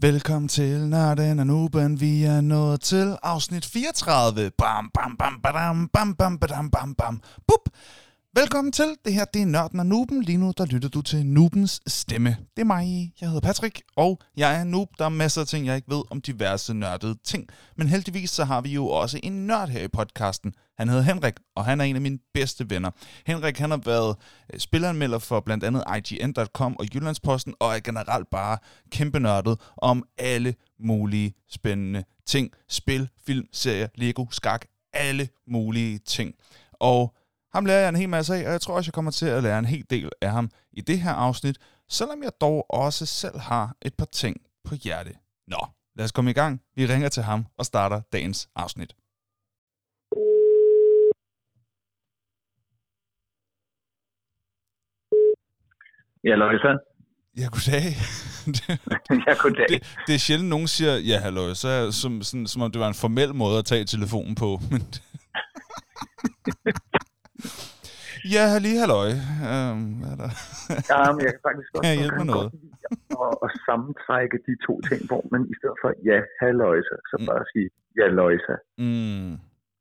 Velkommen til Nørden og Nuben. Vi er nået til afsnit 34. Bam, bam, bam, badam, bam, bam, badam, bam, bam. Bup. Velkommen til. Det her det er Nørden og Nuben. Lige nu der lytter du til Nubens stemme. Det er mig. Jeg hedder Patrick, og jeg er noob. Der er masser af ting, jeg ikke ved om diverse nørdede ting. Men heldigvis så har vi jo også en nørd her i podcasten. Han hedder Henrik, og han er en af mine bedste venner. Henrik han har været øh, spilleranmelder for blandt andet IGN.com og Jyllandsposten, og er generelt bare kæmpe nørdet om alle mulige spændende ting. Spil, film, serier, Lego, skak, alle mulige ting. Og ham lærer jeg en hel masse af, og jeg tror også, jeg kommer til at lære en hel del af ham i det her afsnit, selvom jeg dog også selv har et par ting på hjerte. Nå, lad os komme i gang. Vi ringer til ham og starter dagens afsnit. Ja, Løjsa. Ja, goddag. ja, goddag. Det, det er sjældent, nogen siger, ja, halløj, så er som, sådan, som om det var en formel måde at tage telefonen på. Men ja, lige halløj. Um, er der? ja, men jeg kan faktisk godt Kan jeg hjælpe med noget? Og, og sammentrække de to ting, hvor man i stedet for ja, halløjsa, så Mm. bare sige ja, løjsa. Mm,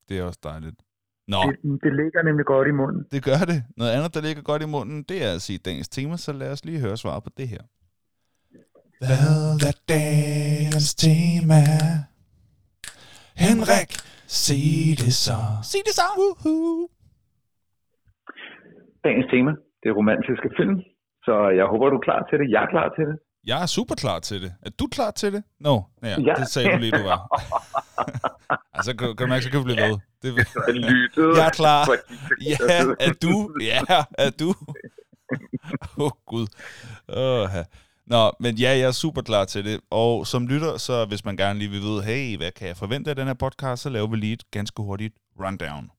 det er også dejligt. Nå, Det, det ligger nemlig godt i munden. det gør det. Noget andet, der ligger godt i munden, det er at sige dagens tema, så lad os lige høre svaret på det her. Hvad er dagens tema? Henrik, sig det så. Sig det så. Woohoo. Dagens tema, det er romantiske film. Så jeg håber, du er klar til det. Jeg er klar til det. Jeg er super klar til det. Er du klar til det? Nå, no. ja, Ja. det sagde du lige, du var. altså, kan, kan du mærke, så kan vi blive ved. Det, Jeg lyttede. Jeg er klar. ja, er du? Ja, er du? Åh, oh, Gud. Oh, Nå, men ja, jeg er super klar til det. Og som lytter, så hvis man gerne lige vil vide, hey, hvad kan jeg forvente af den her podcast, så laver vi lige et ganske hurtigt rundown.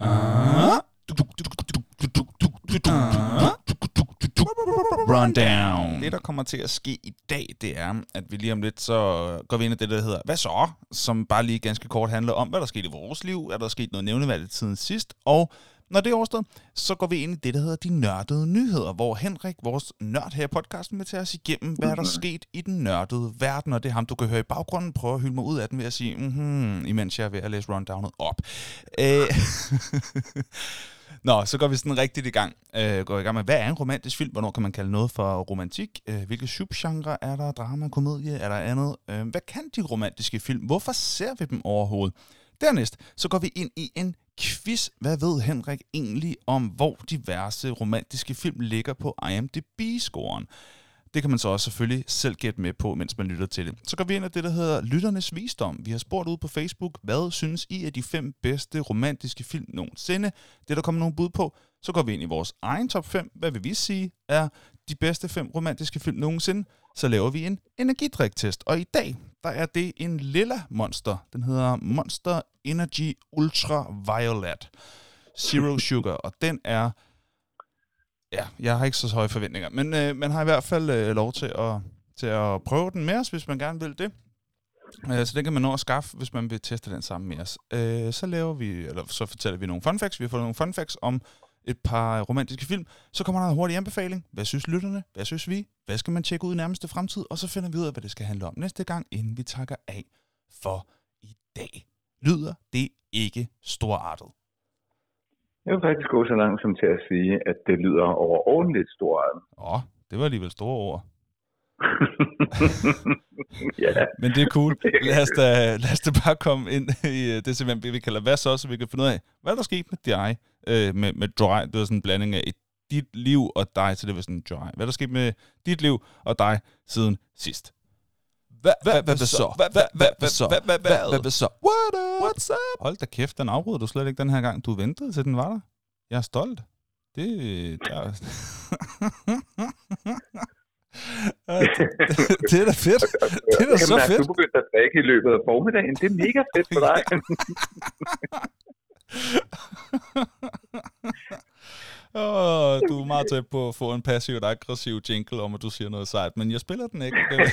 Ah. Rundown. Det, der kommer til at ske i dag, det er, at vi lige om lidt, så går vi ind i det, der hedder Hvad så? Som bare lige ganske kort handler om, hvad der skete i vores liv, er der sket noget nævneværdigt siden sidst, og når det er overstået, så går vi ind i det, der hedder De Nørdede Nyheder, hvor Henrik, vores nørd her i podcasten, vil tage os igennem, hvad er der sket i den nørdede verden, og det er ham, du kan høre i baggrunden, prøve at hylde mig ud af den ved at sige, mhm, imens jeg er ved at læse rundownet op. Øh, Nå, så går vi sådan rigtigt i gang. Øh, går i gang med, hvad er en romantisk film? Hvornår kan man kalde noget for romantik? Øh, hvilke subgenre er der? Drama, komedie? Er der andet? Øh, hvad kan de romantiske film? Hvorfor ser vi dem overhovedet? Dernæst, så går vi ind i en quiz. Hvad ved Henrik egentlig om, hvor diverse romantiske film ligger på IMDb-scoren? Det kan man så også selvfølgelig selv gætte med på, mens man lytter til det. Så går vi ind i det, der hedder Lytternes Visdom. Vi har spurgt ud på Facebook, hvad synes I er de fem bedste romantiske film nogensinde? Det er der kommer nogle bud på. Så går vi ind i vores egen top 5. Hvad vil vi sige er de bedste fem romantiske film nogensinde? Så laver vi en energidriktest. Og i dag, der er det en lilla monster. Den hedder Monster Energy Ultra Violet. Zero Sugar. Og den er Ja, jeg har ikke så høje forventninger, men øh, man har i hvert fald øh, lov til at, til at prøve den med os, hvis man gerne vil det. Øh, så den kan man nå at skaffe, hvis man vil teste den sammen med os. Øh, så laver vi, eller så fortæller vi nogle fun facts. Vi har fået nogle fun facts om et par romantiske film. Så kommer der en hurtig anbefaling. Hvad synes lytterne? Hvad synes vi? Hvad skal man tjekke ud i nærmeste fremtid? Og så finder vi ud af, hvad det skal handle om næste gang, inden vi takker af for i dag. Lyder det ikke storartet? Jeg vil faktisk gå så langt som til at sige, at det lyder overordentligt stort. Åh, det var alligevel store ord. ja, Men det er cool. Lad os da, lad os da bare komme ind i øh, det segment, vi kalder hvad så, så vi kan finde ud af, hvad er der sket med dig, øh, med, med dry, det var sådan en blanding af dit liv og dig, så det var sådan dry. Hvad er der sket med dit liv og dig siden sidst? Hvad, hvad, hvad, så? Hvad, hvad, hvad, hvad, så? Hvad, hvad, hvad, hvad, så? What up? What's up? Hold da kæft, den afbryder du slet ikke den her gang. Du ventede til den var der. Jeg er stolt. Det, der... det, det er da fedt. Det er da så fedt. Du begyndte at drikke i løbet af formiddagen. Det er mega fedt for dig. Oh, du er meget tæt på at få en passivt aggressiv jingle om, at du siger noget sejt, men jeg spiller den ikke. Det...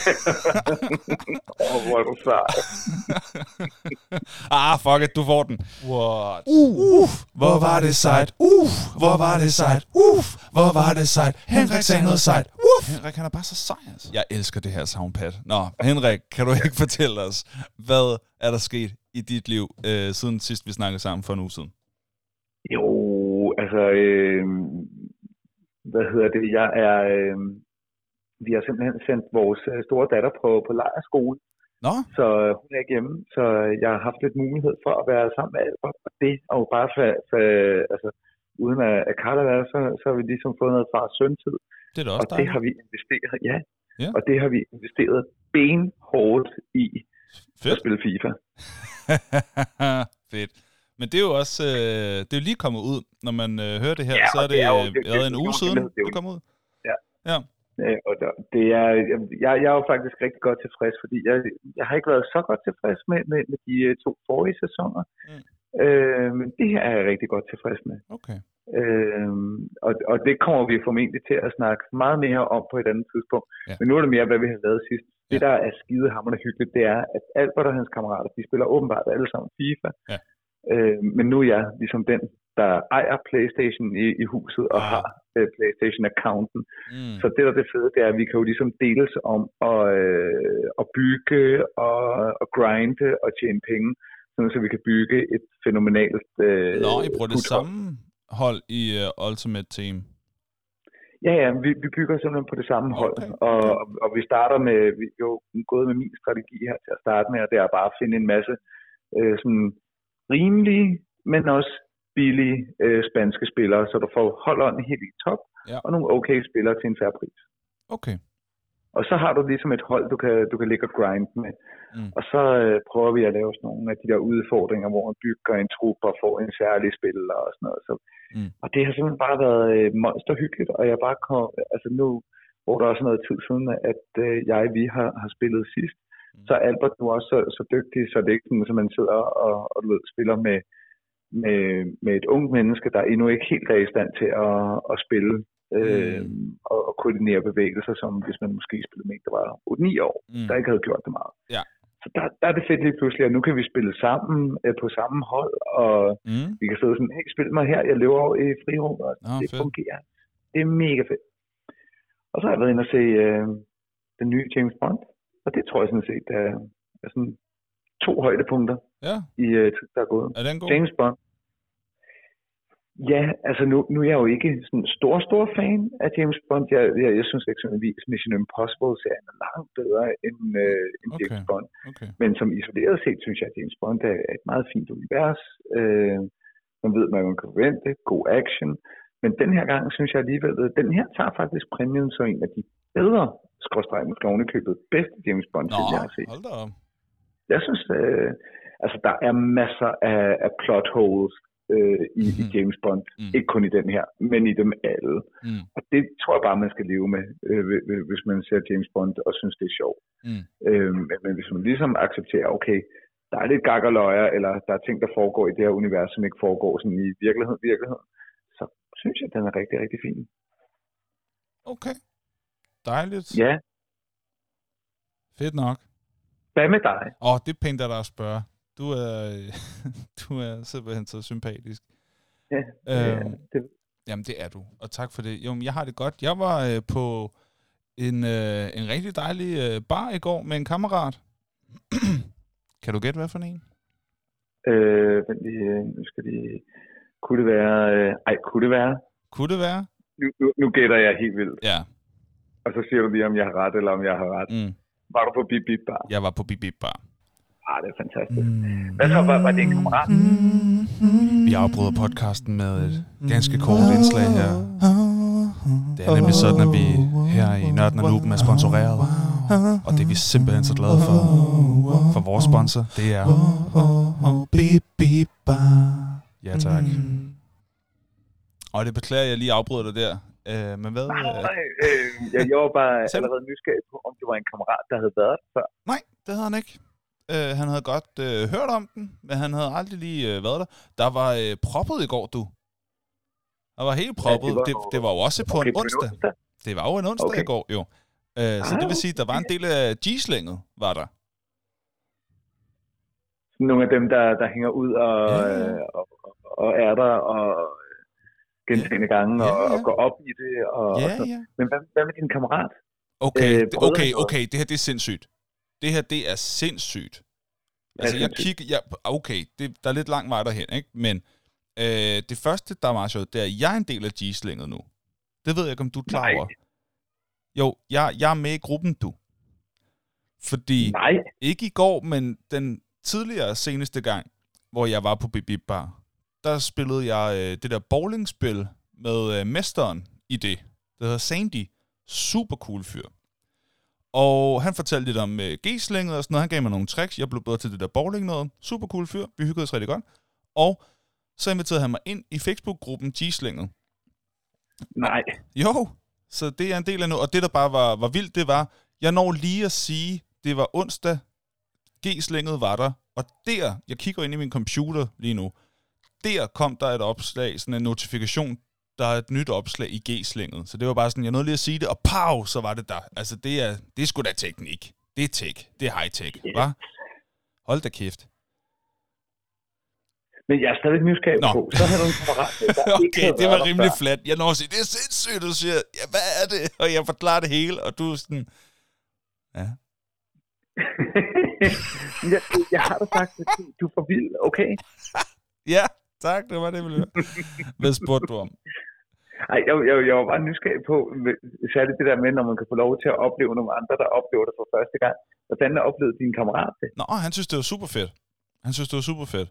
Åh, hvor er du sej. ah, fuck it, du får den. What? Uh, uh, hvor var det sejt. Uh, hvor var det sejt. Uh, hvor var det sejt. Henrik sagde noget sejt. Uh. Henrik, han er bare så sej, altså. Jeg elsker det her soundpad. Nå, Henrik, kan du ikke fortælle os, hvad er der sket i dit liv, øh, siden sidst vi snakkede sammen for en uge siden? Jo, altså, øh, hvad hedder det, jeg er, øh, vi har simpelthen sendt vores øh, store datter på, på lejerskole, Nå, så øh, hun er ikke hjemme, så jeg har haft lidt mulighed for at være sammen med Albert, og det jo bare for, for altså, uden at, at Carla er der, så, så har vi ligesom fået noget far søn-tid, det er da og også det dejligt. har vi investeret, ja, Ja. og det har vi investeret benhårdt i at Fedt. spille FIFA. Fedt. Men det er jo også, øh, det er jo lige kommet ud, når man øh, hører det her, Ja, så er det, det er jo- øh, det- det- en det uge siden, det det kom ud. Ja. Ja. Øh, og der, det er, jeg, jeg er jo faktisk rigtig godt tilfreds, fordi jeg, jeg har ikke været så godt tilfreds med, med, med de øh, to forrige sæsoner. Mm. Øh, men det her er jeg rigtig godt tilfreds med. Okay. Øh, og, og det kommer vi formentlig til at snakke meget mere om på et andet tidspunkt. Ja. Men nu er det mere, hvad vi har lavet sidst. Det, Ja. der er skidehammerende hyggeligt, det er, at Albert og hans kammerater, de spiller åbenbart alle sammen FIFA. Ja. Øh, men nu er jeg ligesom den, der ejer Playstation i, i huset og har øh, Playstation-accounten. Mm. Så det, der er det fede, det er, at vi kan jo ligesom deles om at, øh, at bygge og, og grinde og tjene penge, sådan så vi kan bygge et fænomenalt øh, Nå, I bruger det samme hold i uh, Ultimate Team. Ja, ja, vi, vi bygger simpelthen på det samme hold, Okay, og, og vi starter med, vi er jo gået med min strategi her til at starte med, og det er bare at finde en masse øh, sådan rimelige, men også billige øh, spanske spillere, så du får holdånden helt i top, Ja. og nogle okay spillere til en færre pris. Okay. Og så har du ligesom et hold, du kan, du kan ligge og grind med. Mm. Og så øh, prøver vi at lave sådan nogle af de der udfordringer, hvor man bygger en trup og får en særlig spiller og sådan noget. Så, Mm. Og det har simpelthen bare været øh, monsterhyggeligt, og jeg bare kom, altså nu, hvor der også noget tid siden, at øh, jeg vi har, har spillet sidst. Så er Albert nu også så, så dygtig, så det er ikke sådan, at man sidder og, og du ved, spiller med, med, med et ungt menneske, der endnu ikke helt er i stand til at, at spille øh, Mm. og, og koordinere bevægelser, som hvis man måske spillede med en, der var 8-9 år, Mm. der ikke havde gjort det meget. Ja. Så der, der er det fedt lige pludselig, at nu kan vi spille sammen øh, på samme hold, og Mm. vi kan sidde sådan, hey, spil mig her, jeg lever over i frirum, og Nå, det fedt. fungerer. Det er mega fedt. Og så har jeg været inde og se øh, den nye James Bond, og det tror jeg sådan set er, er sådan to højdepunkter Ja, i øh, der er gået. er den god? James Bond. Ja, altså nu, nu er jeg jo ikke sådan stor, stor fan af James Bond. Jeg, jeg, jeg synes eksempelvis Mission Impossible-serien er langt bedre end, øh, end Okay. James Bond. Okay. Men som isoleret set, synes jeg, at James Bond er et meget fint univers. Øh, man ved, hvad man kan forvente. God action. Men den her gang, synes jeg alligevel, at den her tager faktisk præmien som en af de bedre, skråstrej, måske ovenikøbet, bedste James Bond, Nå, jeg har set. hold da. Jeg synes, øh, altså der er masser af, af plot holes øh, i, i Mhm. James Bond. Mm. Ikke kun i den her, men i dem alle. Mm. Og det tror jeg bare, man skal leve med, øh, hvi- hvi- hvis man ser James Bond og synes, det er sjovt. Mm. Øh, men, hvis man ligesom accepterer, okay, der er lidt gak og løjer, eller der er ting, der foregår i det her univers, som ikke foregår sådan i virkelighed, virkelighed, så synes jeg, den er rigtig, rigtig fin. Okay. Dejligt. Ja, Fedt nok. hvad med dig? Åh, oh, det er pænt af dig at spørge. Du er, du er simpelthen så sympatisk. Ja, Øhm, øh, det, Jamen, det er du. Og tak for det. Jo, men jeg har det godt. Jeg var øh, på en, øh, en rigtig dejlig øh, bar i går med en kammerat. kan du gætte, hvad for en? øh, vent lige, øh, nu skal de... Kunne det være... Øh, ej, kunne det være... Kunne det være? Nu, nu, nu gætter jeg helt vildt. Ja. Og så siger du lige, om jeg har ret, eller om jeg har ret. Mm. Var du på Bip Bip Bar? Jeg var på Bip Bip Bar. Ah, det er fantastisk. Mm. Hvad så, var, var det en kammerat? Vi afbryder podcasten med et ganske kort indslag her. Det er nemlig sådan, at vi her i Nørden og Nuben er sponsoreret. Og det er vi simpelthen så glade for. For vores sponsor, det er... Beep, beep, bar. Ja, tak. Og det beklager, at jeg lige afbryder dig der. Øh, men hvad? Nej, Øh, nej, øh, jeg, jeg var bare allerede nysgerrig på, om det var en kammerat, der havde været der før. nej, det havde han ikke. Øh, han havde godt øh, hørt om den, men han havde aldrig lige øh, været der. Der var øh, proppet i går, du. Der var helt proppet. det var det, det var jo også på Okay, en onsdag. Det var jo en onsdag Okay. i går, jo. Øh, så Ah, det vil sige, der var en del af G-slænget, var der. Nogle af dem, der, der hænger ud og, Ja, ja, ja. ja. og, og, og er der og gentagende gange Ja, og, ja. og går op i det. Og, og Ja, så. ja. Men hvad, hvad med din kammerat? Okay, Øh, okay, og- okay, det her det er sindssygt. Det her, det er sindssygt. Altså, jeg kigger... Jeg, okay, det, der er lidt lang vej derhen, ikke? Men øh, det første, der er meget sjovt, det er, at jeg er en del af G-slænget nu. Det ved jeg ikke, om du er klar over. Jo, jeg, jeg er med i gruppen, du. Fordi... Nej. Ikke i går, men den tidligere seneste gang, hvor jeg var på Bibi Bar, der spillede jeg øh, det der bowlingspil med øh, mesteren i det. Det hedder Sandy. Super cool fyr. Og han fortalte lidt om øh, G-slænget og sådan noget. Han gav mig nogle tricks. Jeg blev bedre til det der bowling noget. Super cool fyr. Vi hyggede os rigtig godt. Og så inviterede han mig ind i Facebook-gruppen G-slænget. Nej. Jo, så det er en del af nu. Og det, der bare var, var vildt, det var, jeg når lige at sige, det var onsdag, G-slænget var der, og der, jeg kigger ind i min computer lige nu, der kom der et opslag, sådan en notifikation, der er et nyt opslag i G-slænget. Så det var bare sådan, jeg nåede lige at sige det, og pow, så var det der. Altså, det er, det er sgu da teknik. Det er tech. Det er high-tech, Yes. hva'? Hold da kæft. Men jeg er stadig nysgerrig Nå. på. Så har du en ikke Okay, det var rimelig før. flat. Jeg når at sige, det er sindssygt, du siger, ja, hvad er det? Og jeg forklarer det hele, og du er sådan, ja. jeg, jeg har da sagt, du er for vild, okay? Ja, tak, det var det, jeg ville høre. Hvad spurgte du om? Ej, jeg, jeg, jeg var bare nysgerrig på, særligt det der med, når man kan få lov til at opleve nogle andre, der oplever det for første gang. Hvordan oplevede din kammerat det? Nå, han synes, det var super fedt. Han synes, det var super fedt.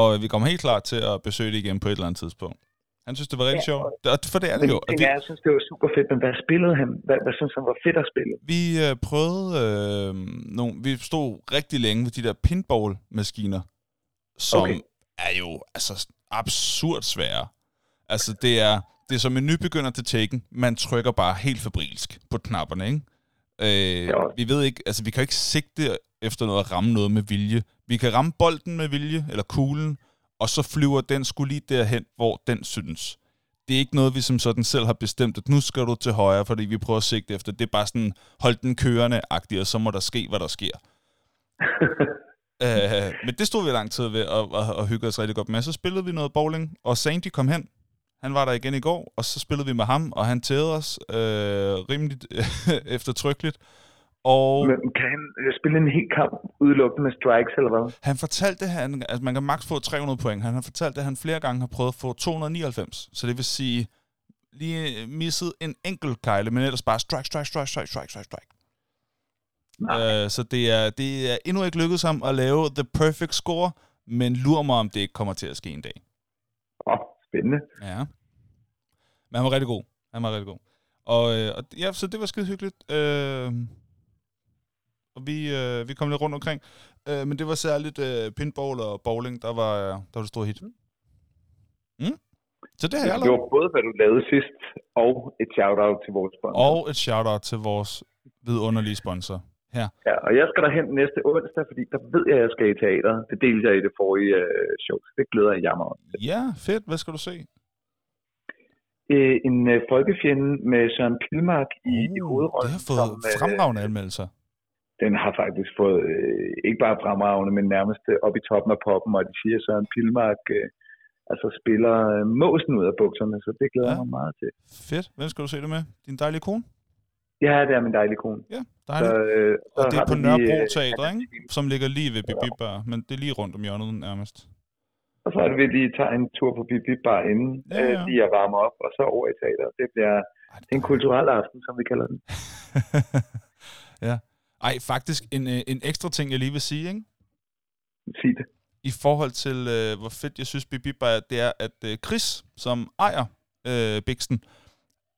Og vi kommer helt klart til at besøge det igen på et eller andet tidspunkt. Han synes, det var rigtig Ja, sjovt. For det er det jo. Og vi, jeg synes, det var super fedt, men hvad spillede han? Hvad, hvad synes han var fedt at spille? vi øh, prøvede øh, nogle... Vi stod rigtig længe ved de der pinball-maskiner, som Okay. Er jo altså absurd svære. Altså, det er, det er som en nybegynder til Taken. Man trykker bare helt fabrilsk på knapperne, ikke? Øh, Jo. vi ved ikke, altså vi kan ikke sigte efter noget at ramme noget med vilje. Vi kan ramme bolden med vilje, eller kuglen, og så flyver den skulle lige derhen, hvor den synes. Det er ikke noget, vi som sådan selv har bestemt, at nu skal du til højre, fordi vi prøver at sigte efter. Det er bare sådan, hold den kørende-agtigt, og så må der ske, hvad der sker. øh, men det stod vi lang tid ved og, og, og hyggede os rigtig godt med. Så spillede vi noget bowling, og Sandy kom hen. Han var der igen i går, og så spillede vi med ham, og han tævede os øh, rimeligt eftertrykkeligt. Og Men kan han øh, spille en hel kamp udelukkende med strikes, eller hvad? han fortalte, at han, at man kan maks få 300 point. Han har fortalt, at han flere gange har prøvet at få 299. Så det vil sige, lige misset en enkelt kejle, men ellers bare strike, strike, strike, strike, strike, strike, strike. Uh, så det er, det er endnu ikke lykkedes ham at lave the perfect score, men lurer mig, om det ikke kommer til at ske en dag. Åh, oh, spændende. Ja. Men han var rigtig god. Han var rigtig god. Og, øh, og ja, så det var skide hyggeligt. Øh, og vi, øh, vi kom lidt rundt omkring. Øh, men det var særligt øh, pinball og bowling, der var, der var det store hit. Mm. Så det har jeg Det lavet. var både, hvad du lavede sidst, og et shout-out til vores sponsor. Og et shout-out til vores vidunderlige sponsor. Her. Ja, og jeg skal derhen næste onsdag, fordi der ved jeg, at jeg skal i teater. Det delte jeg i det forrige øh, show, så det glæder jeg mig over. Ja, fedt. Hvad skal du se? Øh, en øh, folkefjende med Søren Pilmark i, i hovedrollen. Uh, det har fået som, øh, fremragende anmeldelser. Den har faktisk fået øh, ikke bare fremragende, men nærmest øh, op i toppen af poppen, og de siger, at Søren Pilmark øh, altså spiller øh, måsen ud af bukserne, så det glæder Ja. mig meget til. Fedt. Hvem skal du se det med? Din dejlige kone? Ja, det er min dejlige kone. Ja, Så, dejligt. øh, så Og det er på vi lige, Nørrebro øh, Teater, ikke? Som ligger lige ved Bibi Bar, men det er lige rundt om hjørnet nærmest. Og så er det, vi lige tager en tur på Bar inden, Ja, ja, ja. ja. lige at varme op, og så over i teater. Det bliver Ej, en kulturel aften, som vi kalder den. ja. Ej, faktisk en, øh, en ekstra ting, jeg lige vil sige, ikke? Sig det. I forhold til, øh, hvor fedt jeg synes, Bibi Bar er, det er, at øh, Chris, som ejer øh, Bixen,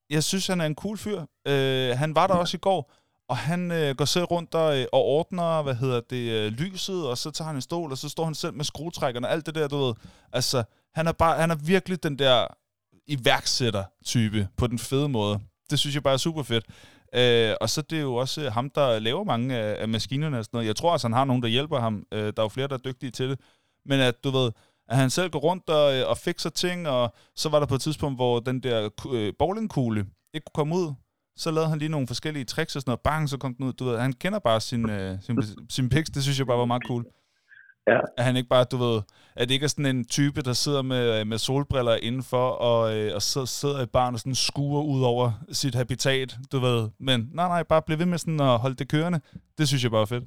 jeg synes, han er en cool fyr. Øh, han var der også i går, og han øh, går selv rundt der øh, og ordner, hvad hedder det, øh, lyset, og så tager han en stol, og så står han selv med skruetrækkerne og alt det der, du ved. Altså, han er, bare, han er virkelig den der iværksætter-type på den fede måde. Det synes jeg bare er super fedt. Øh, og så det er jo også øh, ham, der laver mange af, af maskinerne og sådan noget. Jeg tror også, han har nogen, der hjælper ham. Øh, der er jo flere, der er dygtige til det. Men at, du ved, At han selv går rundt og, øh, og fikser ting, og så var der på et tidspunkt, hvor den der øh, bowlingkugle ikke kunne komme ud. Så lavede han lige nogle forskellige tricks og sådan noget. Bang, så kom den ud. Du ved, han kender bare sin, øh, sin, sin pics. Det synes jeg bare var meget cool. Ja. At han ikke bare, du ved, at det ikke er sådan en type, der sidder med, med solbriller indenfor, og, øh, og sidder, sidder i barn og sådan skuer ud over sit habitat, du ved. Men nej, nej, bare blive ved med sådan at holde det kørende. Det synes jeg bare er fedt.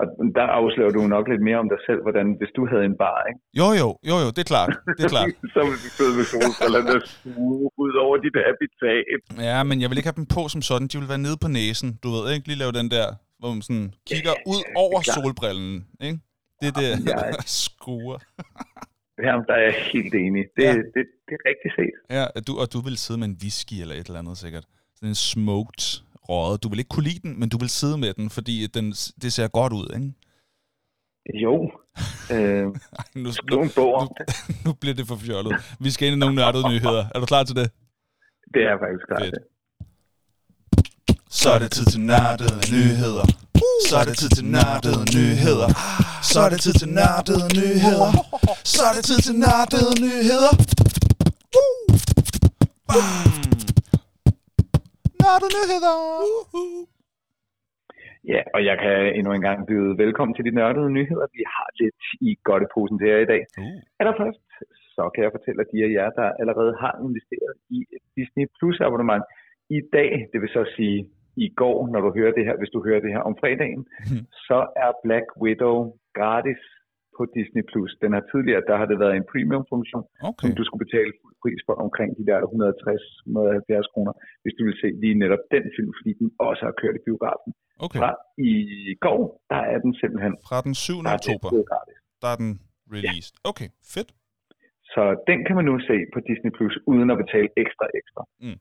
Og der afslører du nok lidt mere om dig selv, hvordan hvis du havde en bar, ikke? Jo, jo, jo, jo, det er klart. Det er klart. så ville du sidde med solbrillerne og suge ud over dit habitat. Ja, men jeg vil ikke have dem på som sådan. De vil være nede på næsen, du ved, ikke? Lige lave den der, hvor man sådan kigger ud over solbrillen, ikke? Det er det, Ja. skruer. Jamen, der er jeg helt enig. Det, Ja. ja. det, det er rigtigt set. Ja, du, og du vil sidde med en whisky eller et eller andet sikkert. Sådan en smoked røget. Du vil ikke kunne lide den, men du vil sidde med den, fordi den, det ser godt ud, ikke? Jo. Øh, Ej, nu, nu, nu, nu bliver det for fjollet. Vi skal ind i nogle nørdede nyheder. Er du klar til det? Det er faktisk klart. Fedt. det. Så er det tid til nørdede nyheder. Så er det tid til nørdede nyheder. Så er det tid til nørdede nyheder. Så er det tid til nørdede nyheder. Nørdede nyheder! Ja, og jeg kan endnu en gang byde velkommen til de nørdede nyheder. Vi har lidt i godteposen til jer i dag. Uh. Allerførst, så kan jeg fortælle at de af jer, der allerede har investeret i et Disney Plus abonnement. I dag, det vil så sige i går, når du hører det her, hvis du hører det her om fredagen, Mhm. så er Black Widow gratis på Disney Plus. Den har tidligere, der har det været en premium-funktion, Okay. som du skulle betale fuld pris for omkring de der 160-170 kroner, hvis du vil se lige netop den film, fordi den også har kørt i biografen. Okay. Fra i går, der er den simpelthen Fra den 7. der er oktober, der er den released. Okay, fedt. Så den kan man nu se på Disney Plus uden at betale ekstra ekstra. Mm.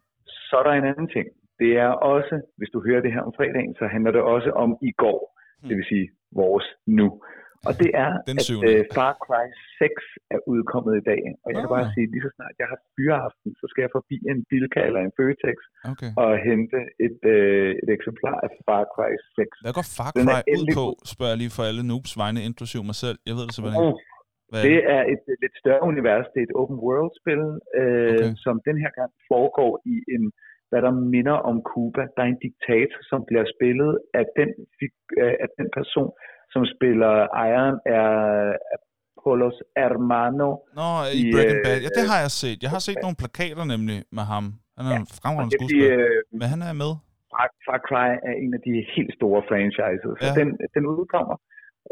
Så er der en anden ting. Det er også, hvis du hører det her om fredagen, så handler det også om i går. Mm. Det vil sige vores nu. Og det er, Den at uh, Far Cry 6 er udkommet i dag. Og jeg kan bare Ah. sige, lige så snart jeg har fyreaften, så skal jeg forbi en Bilka eller en Føtex Okay. og hente et, uh, et eksemplar af Far Cry 6. Hvad går Far Cry ud på, spørger jeg lige for alle noobs vegne, inklusive mig selv. Jeg ved det simpelthen ikke. Hvad Det er et øh, lidt større univers. Det er et open world spil, øh, Okay. som den her gang foregår i en, hvad der minder om Cuba. Der er en diktator, som bliver spillet af den, øh, af den person, som spiller ejeren af Apollos Hermano. Nå, i i, Breaking Bad. Ja, det øh, har jeg set. Jeg har set nogle plakater nemlig med ham. Han er en fremragende skuespiller. øh, Men han er med. Far, Far Cry er en af de helt store franchises. Så Ja. den, den udkommer.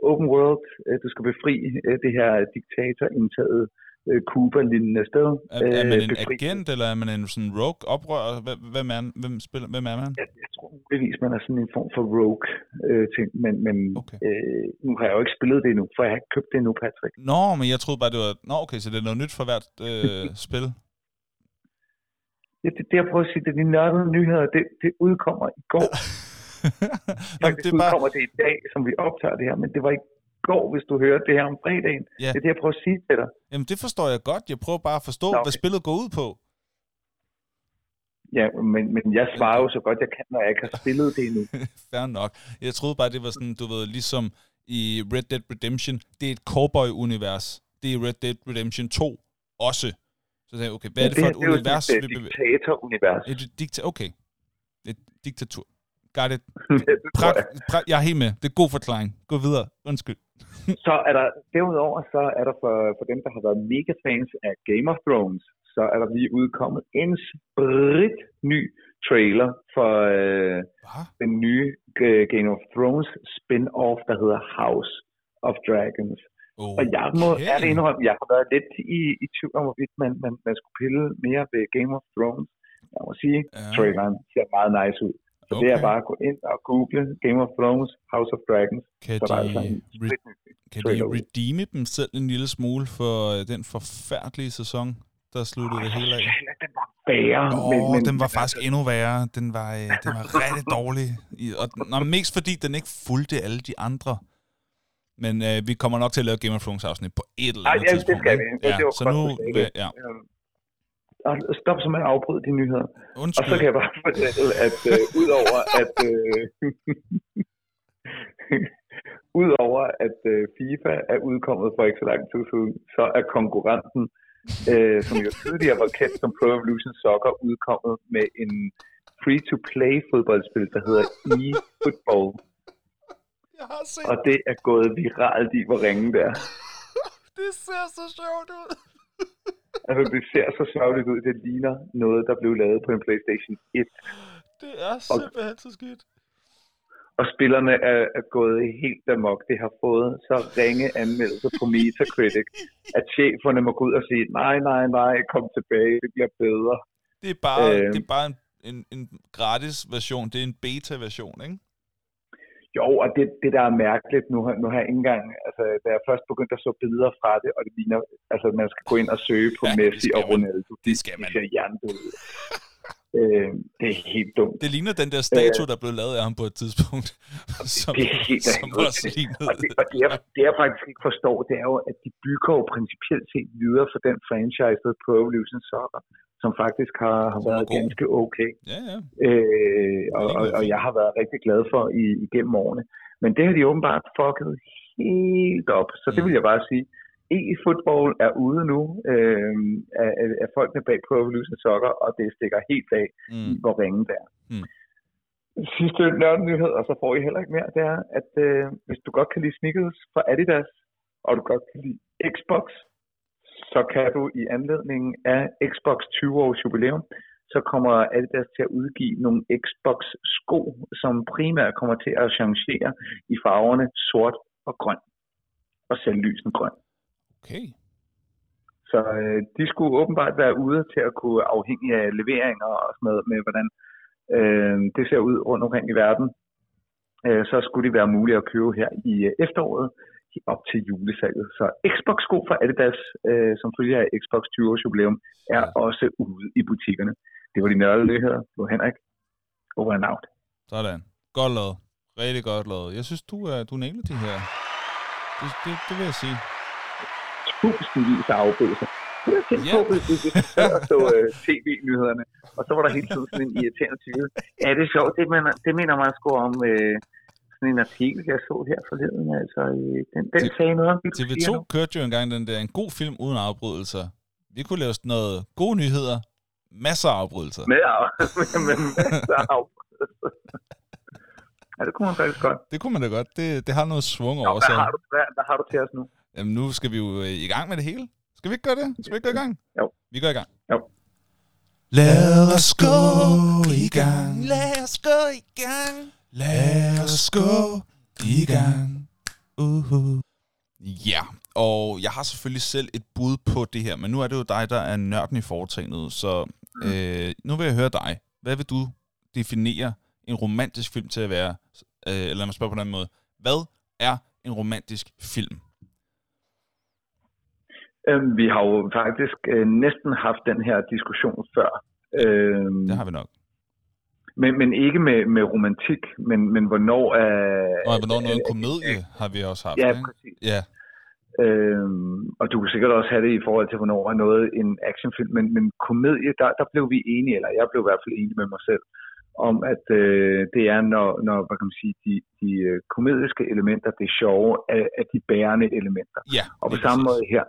Open World, øh, du skal befri øh, det her diktatorindtaget øh, Cuba-lignende sted. Er, er man Øh, en befri- agent, eller er man en sådan rogue oprører? Hvem, er, hvem, spiller, hvem er man? Jeg, jeg tror muligvis, man er sådan en form for rogue øh, ting, men, men Okay. øh, nu har jeg jo ikke spillet det endnu, for jeg har ikke købt det endnu, Patrick. Nå, men jeg troede bare, det var... Nå, okay, så det er noget nyt for hvert øh, spil. Det, det, det jeg prøver at sige, det er de nørdede nyheder, det, det udkommer i går. Faktisk det er bare... udkommer det i dag, som vi optager det her, men det var i går, hvis du hører det her om fredagen. Ja. Det er det, jeg prøver at sige til dig. Jamen, det forstår jeg godt. Jeg prøver bare at forstå, Nå, hvad okay. spillet går ud på. Ja, men, men jeg svarer jo så godt, jeg kan, når jeg ikke har spillet det endnu. Fair nok. Jeg troede bare, det var sådan, du ved, ligesom i Red Dead Redemption. Det er et cowboy-univers. Det er Red Dead Redemption 2 også. Så tænkte jeg, okay, hvad er det for et er univers, sådan vi et diktator-univers. Et dikta okay. Et diktatur. Got it. tror Prat, jeg. er helt med. Det er god forklaring. Gå videre. Undskyld. Så er der, derudover så er der for, for dem, der har været mega fans af Game of Thrones, så er der lige udkommet en sprit ny trailer for øh, den nye øh, Game of Thrones spin-off, der hedder House of Dragons. Okay. Og jeg må ærligt indrømme, jeg har været lidt i, i tvivl om, hvorvidt man, man, man skulle pille mere ved Game of Thrones. Jeg må sige, Ja. traileren ser meget nice ud. Så okay. det er bare at gå ind og google Game of Thrones, House of Dragons, Kan så altså de, re- kan de redeeme dem selv en lille smule for øh, den forfærdelige sæson, der sluttede det hele af? Den var værre, Åh, men, men, den var faktisk endnu værre. Den var, øh, den var rigtig dårlig. I- Og, nå, mest fordi den ikke fulgte alle de andre. Men øh, vi kommer nok til at lave Game of Thrones afsnit på et eller Ej, andet ja, det tidspunkt. skal vi. Det- Ja, det var så nu, det. ja, Øhm, og stop som man afbryder de nyheder. Og undskyld. så kan jeg bare fortælle, at øh, udover at... Øh, udover at uh, FIFA er udkommet for ikke så lang tid siden, så er konkurrenten, uh, som jo tidligere var kendt som Pro Evolution Soccer, udkommet med en free-to-play fodboldspil, der hedder eFootball. Jeg har set Og det er gået viralt i, hvor ringe det er. det. ser så sjovt ud. Altså, det ser så sørgeligt ud. Det ligner noget, der blev lavet på en PlayStation 1. Det er simpelthen så skidt. Og spillerne er, er gået helt amok. Det har fået så ringe anmeldelser på Metacritic, at cheferne må gå ud og sige, nej, nej, nej, kom tilbage, det bliver bedre. Det er bare, Øh. det er bare en, en, en gratis version. Det er en beta-version, ikke? Jo, og det, det der er mærkeligt, nu, nu har jeg ikke engang, altså da jeg først begyndte at så billeder fra det, og det ligner, altså man skal gå ind og søge på Ja, det Messi og man. Ronaldo. Det skal man. ser hjernedøde ud. øh, det er helt dumt. Det ligner den der statue, der blev lavet af ham på et tidspunkt. som, det er helt som også lignede. Og det, og det, jeg, det, jeg faktisk ikke forstår, det er jo, at de bygger jo principielt set videre for den franchise, der Pro Evolution Soccer, som faktisk har, har været ganske okay. Ja, ja. Øh, og, og, og jeg har været rigtig glad for i, igennem årene. Men det har de åbenbart fucket helt op. Så det Mm. vil jeg bare sige. E-football er ude nu øh, af, af, folkene bag Pro Evolution Soccer, og det stikker helt af, i Mm. hvor ringe det er. Mm. Sidste nørdenyhed, og så får I heller ikke mere, det er, at øh, hvis du godt kan lide sneakers fra Adidas, og du godt kan lide Xbox, så kan du i anledningen af Xbox 20 års jubilæum, så kommer Adidas til at udgive nogle Xbox sko, som primært kommer til at changere i farverne sort og grøn, og selvlysende grøn. Okay. Så øh, de skulle åbenbart være ude til at kunne afhængig af leveringer og sådan noget med, hvordan øh, det ser ud rundt omkring i verden. Øh, så skulle de være mulige at købe her i øh, efteråret op til julesalget. Så Xbox-sko fra Adidas, øh, som følger af Xbox 20 års jubilæum, er Ja. også ude i butikkerne. Det var de nørdede nyheder. Det var Henrik. Over and out. Sådan. Godt lavet. Rigtig godt lavet. Jeg synes, du, er, du nailer de her. Det, det, det vil jeg sige. tusindvis af afbrydelser. Det er tænkt Ja. på, hvis så øh, tv-nyhederne, og så var der hele tiden sådan en irriterende type. Ja, det er sjovt. Det, mener, det mener man sgu om øh, sådan en artikel, jeg så her forleden. Altså, øh, den, den T- sagde noget om TV2 kørte jo engang den der, en god film uden afbrydelser. Vi kunne lave sådan noget gode nyheder, masser af afbrydelser. Med, af- med, med masser af afbrydelser. Ja, det kunne man faktisk godt. Det kunne man da godt. Det, det har noget svung Nå, over hvad, sig. har du, hvad, hvad har du til os nu? Jamen, nu skal vi jo øh, i gang med det hele. Skal vi ikke gøre det? Skal vi ikke gå i gang? Jo. Vi går i gang. Jo. Lad os gå i gang. Lad os gå i gang. Lad os gå i gang. Uh-huh. Ja, og jeg har selvfølgelig selv et bud på det her, men nu er det jo dig, der er nørden i foretagendet, så øh, nu vil jeg høre dig. Hvad vil du definere en romantisk film til at være? Øh, eller lad mig spørge på den anden måde. Hvad er en romantisk film? Øhm, vi har jo faktisk øh, næsten haft den her diskussion før. Øhm, Det har vi nok. Men, men ikke med, med romantik, men, men hvornår er... Og hvornår noget en komedie har vi også haft, Ja, ikke? præcis. Ja, Øhm, og du kan sikkert også have det i forhold til, hvornår er noget en actionfilm, men, men komedie, der, der blev vi enige, eller jeg blev i hvert fald enig med mig selv, om at øh, det er, når, når hvad kan man sige, de, de øh, komediske elementer, det sjove, er, er de bærende elementer. ja. Og på samme måde her,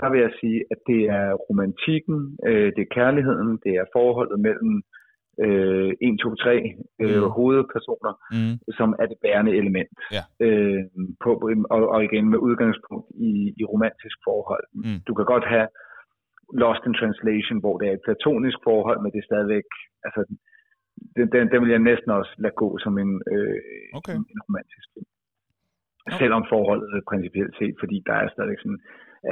der vil jeg sige, at det er romantikken, øh, det er kærligheden, det er forholdet mellem øh, 1, 2, 3 øh, Mm. hovedpersoner, Mm, som er det bærende element. Ja. Øh, på, og, og igen med udgangspunkt i, i romantisk forhold. Mm. Du kan godt have Lost in Translation, hvor det er et platonisk forhold, men det er stadigvæk, altså, den, den, den vil jeg næsten også lade gå som en, øh, Okay. en, en romantisk film. Okay. Selvom forholdet er principielt set, fordi der er stadigvæk sådan,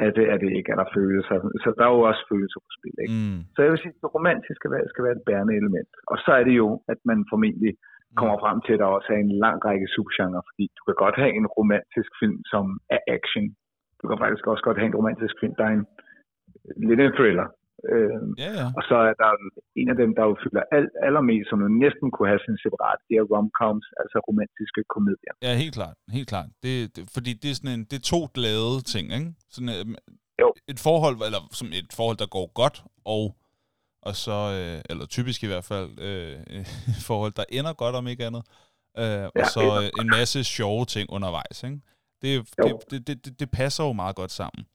er det, er det ikke, er der følelser. Så der er jo også følelser på spil, ikke? mm, Så jeg vil sige, at det romantiske skal være, skal være et bærende element. Og så er det jo, at man formentlig kommer frem til, at der også er en lang række subgenre, fordi du kan godt have en romantisk film, som er action. Du kan faktisk også godt have en romantisk film, der er en lidt en thriller. Øh, ja, ja. og så er der en af dem, der jo fylder alt, allermest, som jo næsten kunne have sin separat, det er romcoms, altså romantiske komedier. Ja, helt klart. Helt klart. Det, det, fordi det er sådan en, det er to glade ting, ikke? Sådan, øh, Jo. Et forhold, eller som et forhold, der går godt, og, og så, øh, eller typisk i hvert fald, øh, et forhold, der ender godt, om ikke andet. Øh, og Ja, så ender øh, en masse sjove ting undervejs, ikke? Det, det, det, det, det passer jo meget godt sammen.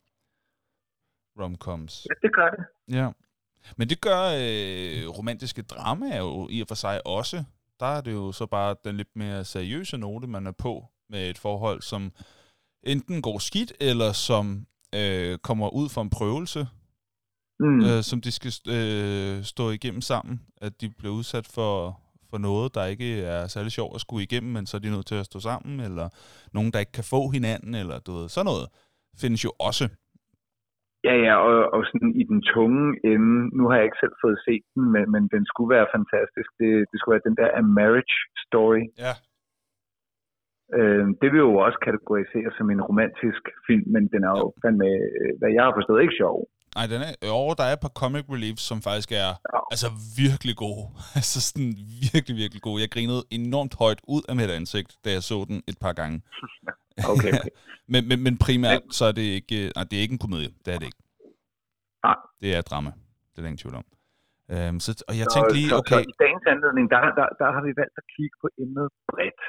Romcoms. Ja, det gør det. Ja. Men det gør øh, romantiske drama jo i og for sig også. Der er det jo så bare den lidt mere seriøse note, man er på med et forhold, som enten går skidt, eller som øh, kommer ud for en prøvelse, mm. øh, som de skal øh, stå igennem sammen. At de bliver udsat for, for noget, der ikke er særlig sjovt at skulle igennem, men så er de nødt til at stå sammen, eller nogen, der ikke kan få hinanden, eller du ved, sådan noget findes jo også. Ja, ja, og, og sådan i den tunge ende, nu har jeg ikke selv fået set den, men, men den skulle være fantastisk. Det, det skulle være den der A Marriage Story. Ja. Øh, det vil jo også kategorisere som en romantisk film, men den er jo ja. fandme, øh, hvad jeg har forstået, ikke sjov. Nej, den er, jo, der er et par comic reliefs, som faktisk er ja. altså virkelig gode. altså sådan virkelig, virkelig gode. Jeg grinede enormt højt ud af mit ansigt, da jeg så den et par gange. okay, okay. men, men, men primært, så er det ikke, nej, det er ikke en komedie. Det er det ikke. Nej. Det er drama. Det er der ingen tvivl om. Um, så, og jeg så, tænkte lige, okay... Så, så i dagens anledning, der, der, der har vi valgt at kigge på emnet bredt.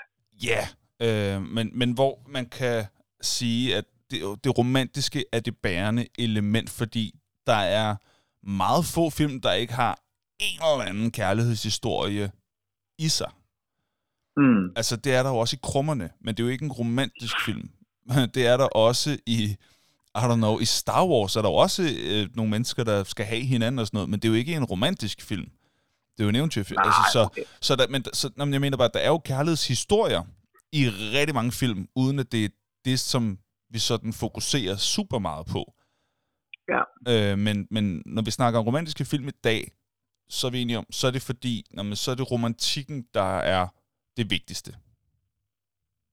Ja, yeah, øh, men, men hvor man kan sige, at det, det romantiske er det bærende element, fordi der er meget få film, der ikke har en eller anden kærlighedshistorie i sig. Mm. Altså, det er der jo også i krummerne, men det er jo ikke en romantisk film. Det er der også i, I don't know, i Star Wars er der jo også øh, nogle mennesker, der skal have hinanden og sådan noget, men det er jo ikke en romantisk film. Det er jo en eventyrfilm. Altså, så, okay. så, der, men, så jeg mener bare, at der er jo kærlighedshistorier i rigtig mange film, uden at det er det, som vi sådan fokuserer super meget på. Ja. Øh, men, men når vi snakker om romantiske film i dag, så er vi enige om, så er det fordi, når man, så er det romantikken, der er det vigtigste.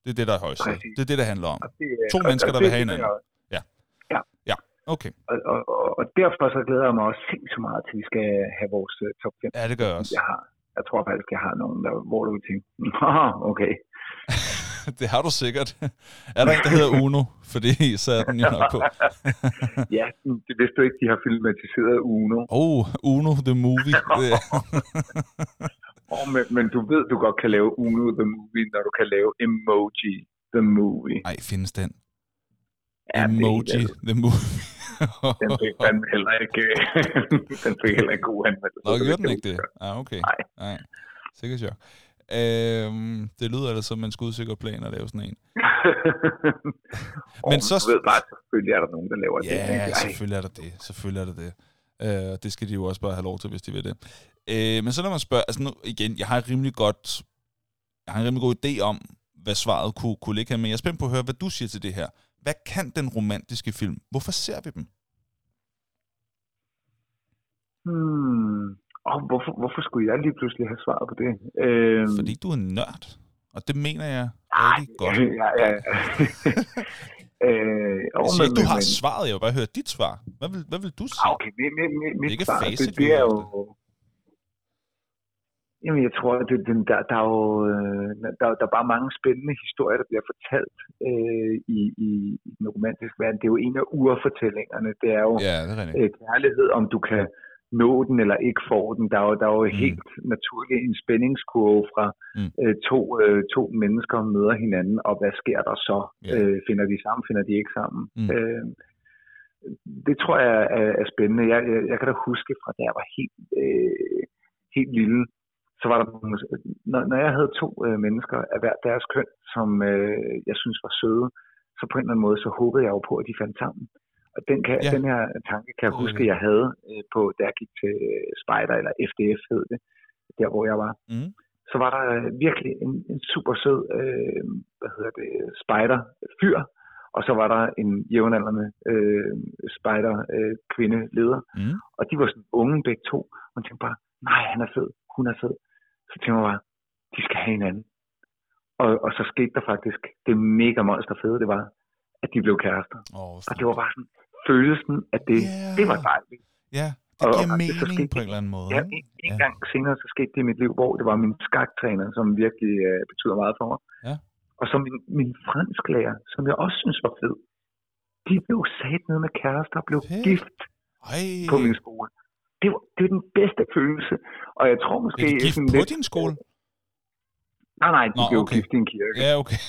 Det er det, der er højst. Det er det, der handler om. Det, to og, mennesker, og der vil have hinanden. Ja. Ja. Ja, okay. Og, og, og derfor så glæder jeg mig også så meget til, at vi skal have vores uh, top 5. Ja, det gør jeg også. Jeg, har, jeg tror faktisk, jeg har nogen, der, hvor du vil tænke, okay. det har du sikkert. Er der en, der hedder Uno? Fordi så er den jo nok på. ja, det vidste du ikke, de har filmatiseret Uno. Oh, Uno the Movie. oh, men, men du ved, du godt kan lave Uno the Movie, når du kan lave Emoji the Movie. Nej, findes den? Ja, Emoji the Movie. den fik fandme heller ikke, den fik heller ikke god anmeldelse. Nå, gjorde den ikke det? Ah, okay. Nej. Nej. Sikkert sjovt. Øhm, det lyder altså som en skudsikker plan at lave sådan en. Men så... Du ved bare, selvfølgelig er der nogen, der laver ja, det. Ja, selvfølgelig er der det. Selvfølgelig er der det. Øh, det skal de jo også bare have lov til, hvis de vil det. Øh, men så når man spørger, altså nu igen, jeg har en rimelig godt, jeg har en rimelig god idé om, hvad svaret kunne, kunne ligge her, men jeg er spændt på at høre, hvad du siger til det her. Hvad kan den romantiske film? Hvorfor ser vi dem? Hmm. Og hvorfor, hvorfor skulle jeg lige pludselig have svaret på det? Øhm, Fordi du er nørd, og det mener jeg rigtig ej, godt. Ja, ja, ja. øh, jeg siger ikke, du har men, svaret, jeg vil bare høre dit svar. Hvad vil, hvad vil du sige? Ah, okay, mit, mit, mit, det er ikke svar, facit, det, det er jo... Jamen, jeg tror, at det, det, der, der, er jo, øh, der, der er bare mange spændende historier, der bliver fortalt øh, i, i, i den romantiske verden. Det er jo en af urfortællingerne. Det er jo ja, det er øh, kærlighed, om du kan nå den eller ikke får den. Der er jo, der er jo mm. helt naturligt en spændingskurve fra mm. øh, to, øh, to mennesker møder hinanden, og hvad sker der så? Yeah. Øh, finder de sammen, finder de ikke sammen? Mm. Øh, det tror jeg er, er spændende. Jeg, jeg, jeg kan da huske fra da jeg var helt, øh, helt lille, så var der når, når jeg havde to øh, mennesker af hver deres køn, som øh, jeg synes var søde, så på en eller anden måde, så håbede jeg jo på, at de fandt sammen. Og den, kan, ja. den her tanke kan jeg huske, jeg havde øh, på, da jeg gik til Spider, eller FDF hed det, der hvor jeg var. Mm. Så var der virkelig en, en super sød øh, hvad hedder det, spider-fyr, og så var der en jævnaldrende øh, spider-kvinde-leder. Øh, mm. Og de var sådan unge begge to, og man tænkte bare, nej, han er fed, hun er fed. Så tænkte jeg bare, de skal have hinanden. Og, og så skete der faktisk det mega monster fede, det var, at de blev kærester. Oh, og det var bare sådan, følelsen af det, yeah. det var dejligt. Ja, det giver og, og mening det på en eller anden måde. Ja, en, en ja. gang senere så skete det i mit liv, hvor det var min skaktræner, som virkelig uh, betyder meget for mig. Ja. Og så min, min fransklærer, som jeg også synes var fed. De blev sat ned med kærester og blev Fedt. gift Ej. på min skole. Det var, det var den bedste følelse. Og jeg tror måske... Blev de gift på lidt, din skole? Nej, nej, de Nå, blev okay. gift i en kirke. Ja, okay.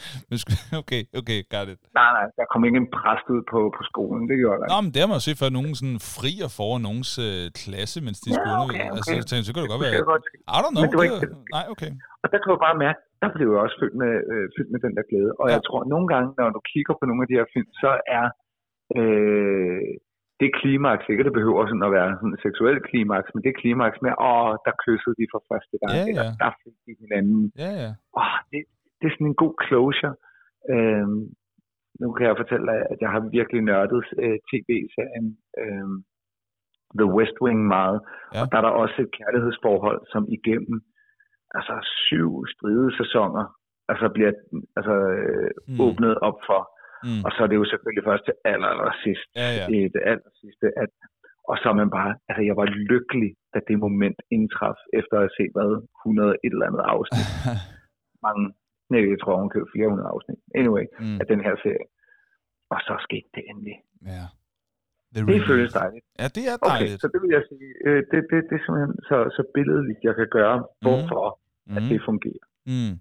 okay, okay, got it. Nej, nej, der kom ikke en præst ud på, på skolen, det gjorde der. Nå, men det har man jo set før, nogen sådan frier foran nogens øh, klasse, mens de Ja, skulle okay, okay. Altså, så, så kan det godt Det være. jeg godt se. I don't know. Men det var det, ikke- nej, okay. Og der kan du bare mærke, der blev jeg også fyldt med, øh, fyldt med den der glæde. Og Ja. jeg tror, at nogle gange, når du kigger på nogle af de her film, så er øh, det klimaks, ikke det behøver sådan at være sådan et seksuelt klimaks, men det klimaks med, åh, der kyssede de for første gang, Ja, eller ja. der fik de hinanden. Ja, ja. Åh, det, det er sådan en god closure. Øhm, nu kan jeg fortælle dig, at jeg har virkelig nørdet øh, tv-serien øh, The West Wing meget. Ja. Og der er der også et kærlighedsforhold, som igennem altså syv stride sæsoner altså bliver altså, øh, mm. åbnet op for. Mm. Og så er det jo selvfølgelig først til aller, aller sidst. Ja, ja. i det aller sidste, at, og så er man bare, altså jeg var lykkelig, da det moment indtraf, efter at have set, hvad, 100 et eller andet afsnit. Mange, nej, jeg tror, købte 400 afsnit. Anyway, mm. af den her serie. Og så skete det endelig. Ja. The Det relief. føles dejligt. Ja, det er Okay, dejligt. så det vil jeg sige, øh, det, det, det er simpelthen så, så billedligt, jeg kan gøre, hvorfor mm. at det fungerer. Mm.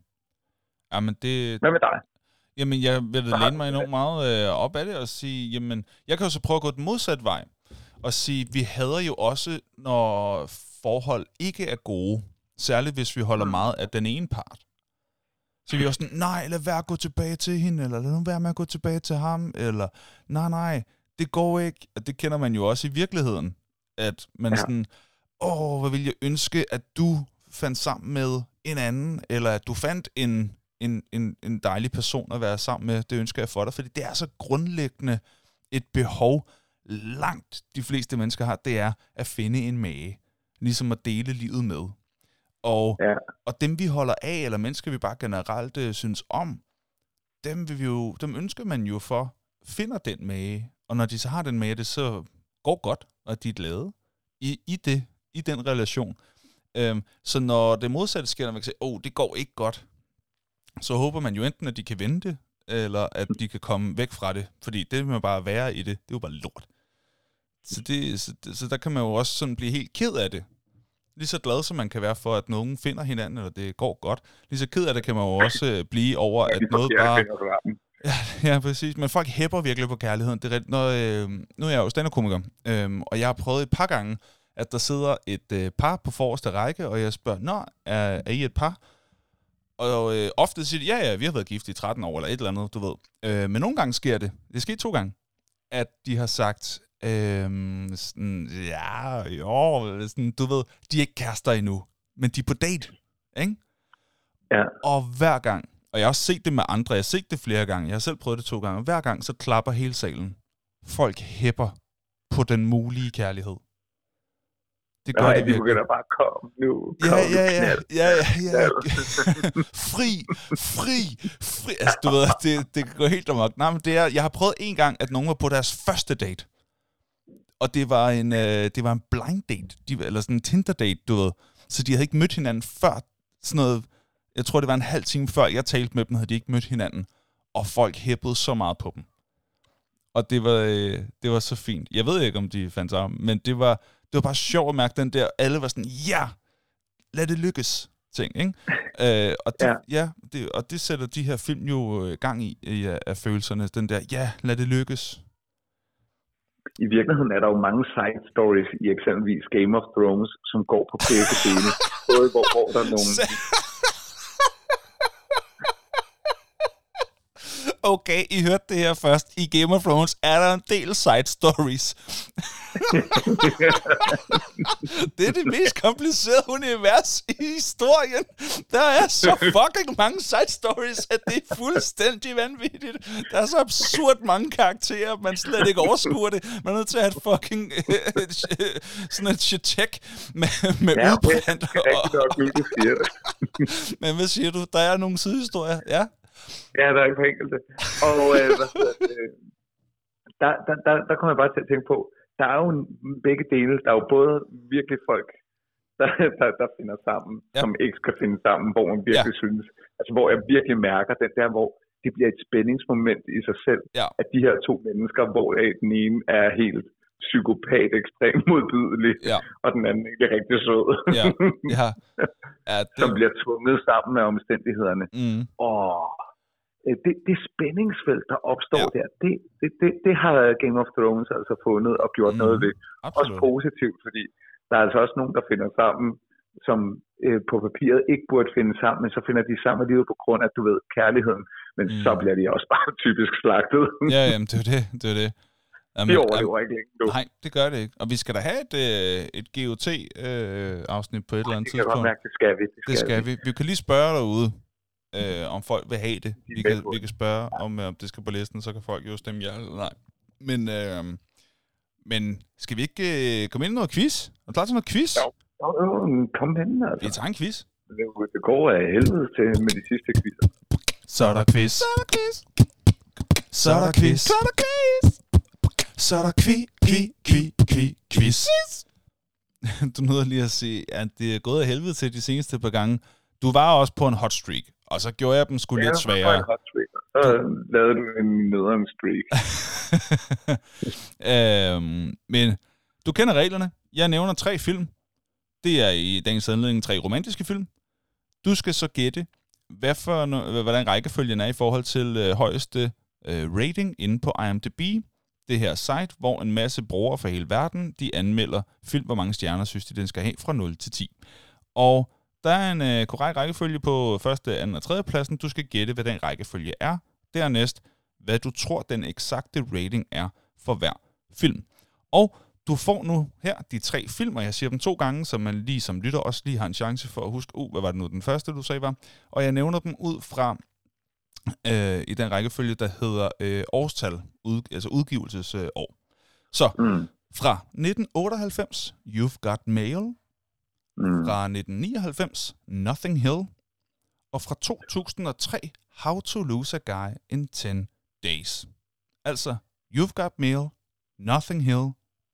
Jamen, det, Hvad med dig? Jamen, jeg vil har læne mig enormt meget øh, op af det og sige, jamen, jeg kan jo så prøve at gå den modsatte vej. Og sige, vi hader jo også, når forhold ikke er gode. Særligt hvis vi holder Mm. meget af den ene part. Så vi er også sådan, nej, lad være at gå tilbage til hende, eller lad nu være med at gå tilbage til ham, eller nej, nej, det går ikke. Og det kender man jo også i virkeligheden. At man ja. Ja. sådan, åh, hvad vil jeg ønske, at du fandt sammen med en anden, eller at du fandt en, en, en, en dejlig person at være sammen med. Det ønsker jeg for dig, fordi det er så grundlæggende et behov, langt de fleste mennesker har, det er at finde en mage. Ligesom at dele livet med. Og, Ja. og dem vi holder af, eller mennesker vi bare generelt øh, synes om, dem, vil vi jo, dem ønsker man jo for, finder den mage. Og når de så har den mage, det så går godt, og de er glade i, i det, i den relation. Øhm, så når det modsatte sker, når man kan sige, åh, oh, det går ikke godt, så håber man jo enten, at de kan vende det, eller at de kan komme væk fra det. Fordi det med bare være i det, det er jo bare lort. Så, det, så, så der kan man jo også sådan blive helt ked af det. Lige så glad som man kan være for, at nogen finder hinanden, eller det går godt. Lige så ked af det kan man jo også øh, blive over, at de noget bare... sammen. Ja, præcis. Men folk hæpper virkelig på kærligheden. Det er rigtigt. Når, øh, nu er jeg jo stand-up-komiker, øh, og jeg har prøvet et par gange, at der sidder et øh, par på forreste række, og jeg spørger, Nå, er, er I et par? Og øh, ofte siger de, ja, ja, vi har været gift i 13 år, eller et eller andet, du ved. Øh, men nogle gange sker det, det sker to gange, at de har sagt, øh, sådan, ja, jo, sådan, du ved, de er ikke kærester endnu, men de er på date, ikke? Ja. Og hver gang, og jeg har også set det med andre, jeg har set det flere gange, jeg har selv prøvet det to gange, og hver gang så klapper hele salen. Folk hæpper på den mulige kærlighed. Det gør Nej, de de virkelig. begynder bare at komme nu. Ja, Kom, ja, ja, knald. ja, ja, ja. fri, fri, fri. Altså, du ved, det, det kan gå helt amok. Nej, men det er, jeg har prøvet en gang, at nogen var på deres første date. Og det var en, øh, det var en blind date, de, eller sådan en Tinder date, du ved. Så de havde ikke mødt hinanden før sådan noget, jeg tror det var en halv time før jeg talte med dem, havde de ikke mødt hinanden. Og folk hæppede så meget på dem. Og det var, øh, det var så fint. Jeg ved ikke, om de fandt sammen, men det var, det var bare sjovt at mærke den der, alle var sådan, ja, lad det lykkes, ting, ikke? øh, og, det, ja. Ja. Ja, det, og det sætter de her film jo øh, gang i, i af- af følelserne, den der, ja, lad det lykkes. I virkeligheden er der jo mange side stories i eksempelvis Game of Thrones, som går på begge dele. Både hvor, hvor der er nogle... Okay, I hørte det her først. I Game of Thrones er der en del side stories. det er det mest komplicerede univers i historien. Der er så fucking mange side stories, at det er fuldstændig vanvittigt. Der er så absurd mange karakterer, at man slet ikke overskuer det. Man er nødt til at have et fucking øh, sådan et chetek med, med Ja, udprint. Men hvad siger du? Der er nogle sidehistorier, ja? Ja, der er ikke på enkelte. Og øh, hvad det? Der, der, der, der kommer jeg bare til at tænke på, der er jo en, begge dele. Der er jo både virkelig folk, der, der, der finder sammen, Ja. som ikke skal finde sammen, hvor man virkelig ja. synes, altså hvor jeg virkelig mærker den der, hvor det bliver et spændingsmoment i sig selv, Ja. at de her to mennesker, hvor øh, den ene er helt psykopat, ekstremt modbydelig, Ja. og den anden ikke er rigtig sød, Ja, ja. ja det, som bliver tvunget sammen af omstændighederne. mm, Åh, øh, det, det spændingsfelt, der opstår Ja. der, det, det, det, det har Game of Thrones altså fundet og gjort mm. noget ved. Også Absolut. positivt, fordi der er altså også nogen, der finder sammen, som øh, på papiret ikke burde finde sammen, men så finder de sammen alligevel på grund af, du ved, kærligheden. Men Mm. så bliver de også bare typisk slagtet. Ja, jamen, det er det. Det er det. Jamen, det overlever ikke længe nu. Nej, det gør det ikke. Og vi skal da have et, øh, et GOT-afsnit på et eller andet Det kan jeg godt tidspunkt. mærke, det skal vi. Det skal, Det skal vi. Vi kan lige spørge derude, øh, om folk vil have det. De Vi kan, vi kan spørge, om, øh, om det skal på listen, så kan folk jo stemme ja eller nej. Men, øh, men skal vi ikke øh, komme ind i noget quiz? Er du klar til noget quiz? Jo. Jo, Kom hen, Vi altså. tager en quiz. Det- går af helvede til med de sidste quizzer. Så er der quiz. Så er der quiz. Så er der quiz. Så er der quiz. Så er der kvi, kvi, kvi, kvi, quiz. Du nåede lige at sige, at det er gået af helvede til de seneste par gange. Du var også på en hot streak, og så gjorde jeg dem sgu lidt Ja, så var sværere. og Så lavede du en nederen streak. øhm, men du kender reglerne. Jeg nævner tre film. Det er i dagens anledning tre romantiske film. Du skal så gætte, hvad for, hvordan rækkefølgen er i forhold til øh, højeste øh, rating inde på IMDb. Det her site, hvor en masse brugere fra hele verden, de anmelder film, hvor mange stjerner synes de, den skal have fra 0 til 10. Og der er en øh, korrekt rækkefølge på første, anden og tredje pladsen. Du skal gætte, hvad den rækkefølge er. Dernæst, hvad du tror, den eksakte rating er for hver film. Og du får nu her de tre film, og jeg siger dem to gange, så man lige som lytter også lige har en chance for at huske, uh, hvad var det nu den første, du sagde var. Og jeg nævner dem ud fra øh, i den rækkefølge, der hedder øh, årstal, ud, altså udgivelsesår. Øh, år. så Mm. fra 1998, You've Got Mail, Mm. fra 1999, Nothing Hill, og fra 2003, How to Lose a Guy in 10 Days. Altså, You've Got Mail, Nothing Hill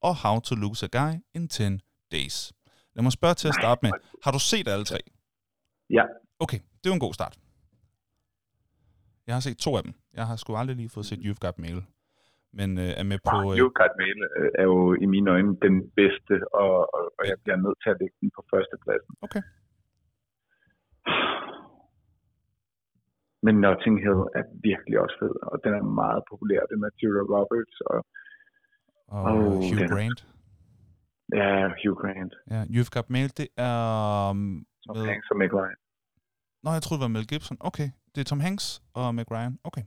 og How to Lose a Guy in 10 Days. Lad mig spørge til at starte med. Har du set alle tre? Ja. Okay, det er en god start. Jeg har set to af dem. Jeg har sgu aldrig lige fået set You've Got Mail. Men øh, er med på... Wow, Øh, Got Mail øh, er jo i mine øjne den bedste, og, og, og jeg bliver nødt til at lægge den på førstepladsen. Okay. Men Notting Hill er virkelig også fed, og den er meget populær. Det med Julia Roberts og og Åh, Hugh den Grant. ja, Hugh Grant, Ja, You've Got Mail, det er... Um, Tom med- Hanks og Meg Ryan. Nå, jeg troede, det var Mel Gibson. Okay, det er Tom Hanks og Meg Ryan. Okay.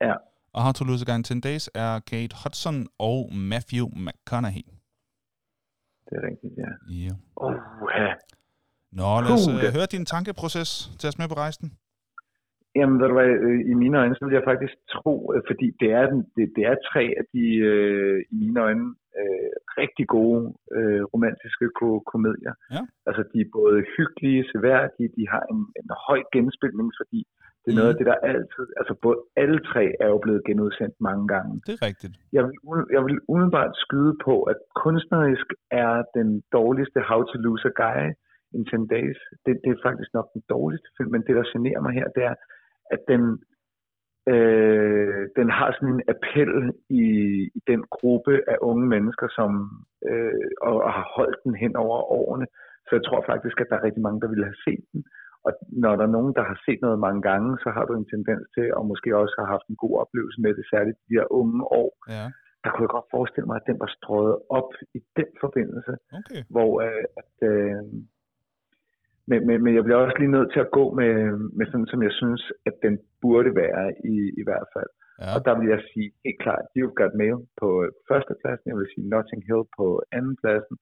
Ja. Og How to Lose a Guy in 10 Days er Kate Hudson og Matthew McConaughey. Det er rigtigt, ja. Ja. Oh, ja. Nå, lad os uh, høre din tankeproces. Tag os med på rejsen. Jamen, ved du hvad, øh, i mine øjne, så vil jeg faktisk tro, øh, fordi det er, den, det, det er tre af de, øh, i mine øjne, øh, rigtig gode øh, romantiske ko- komedier. Ja. Altså, de er både hyggelige, seværdige, de har en, en høj genspilningsværdi. Det er noget af Mhm. det, der altid, altså både alle tre er jo blevet genudsendt mange gange. Det er rigtigt. Jeg vil, jeg vil umiddelbart skyde på, at kunstnerisk er den dårligste How to Lose a Guy in 10 Days. Det, det er faktisk nok den dårligste film, men det, der generer mig her, det er, at den, øh, den har sådan en appel i, i den gruppe af unge mennesker, som øh, og, og har holdt den hen over årene. Så jeg tror faktisk, at der er rigtig mange, der ville have set den. Og når der er nogen, der har set noget mange gange, så har du en tendens til, og måske også har haft en god oplevelse med det, særligt de her unge år. Ja, Der kunne jeg godt forestille mig, at den var strøget op i den forbindelse, okay. hvor øh, at, øh, men, men, men jeg bliver også lige nødt til at gå med, med sådan, som jeg synes, at den burde være i, i hvert fald. Ja, Og der vil jeg sige helt klart, You've Got Mail på førstepladsen, jeg vil sige Notting Hill på andenpladsen,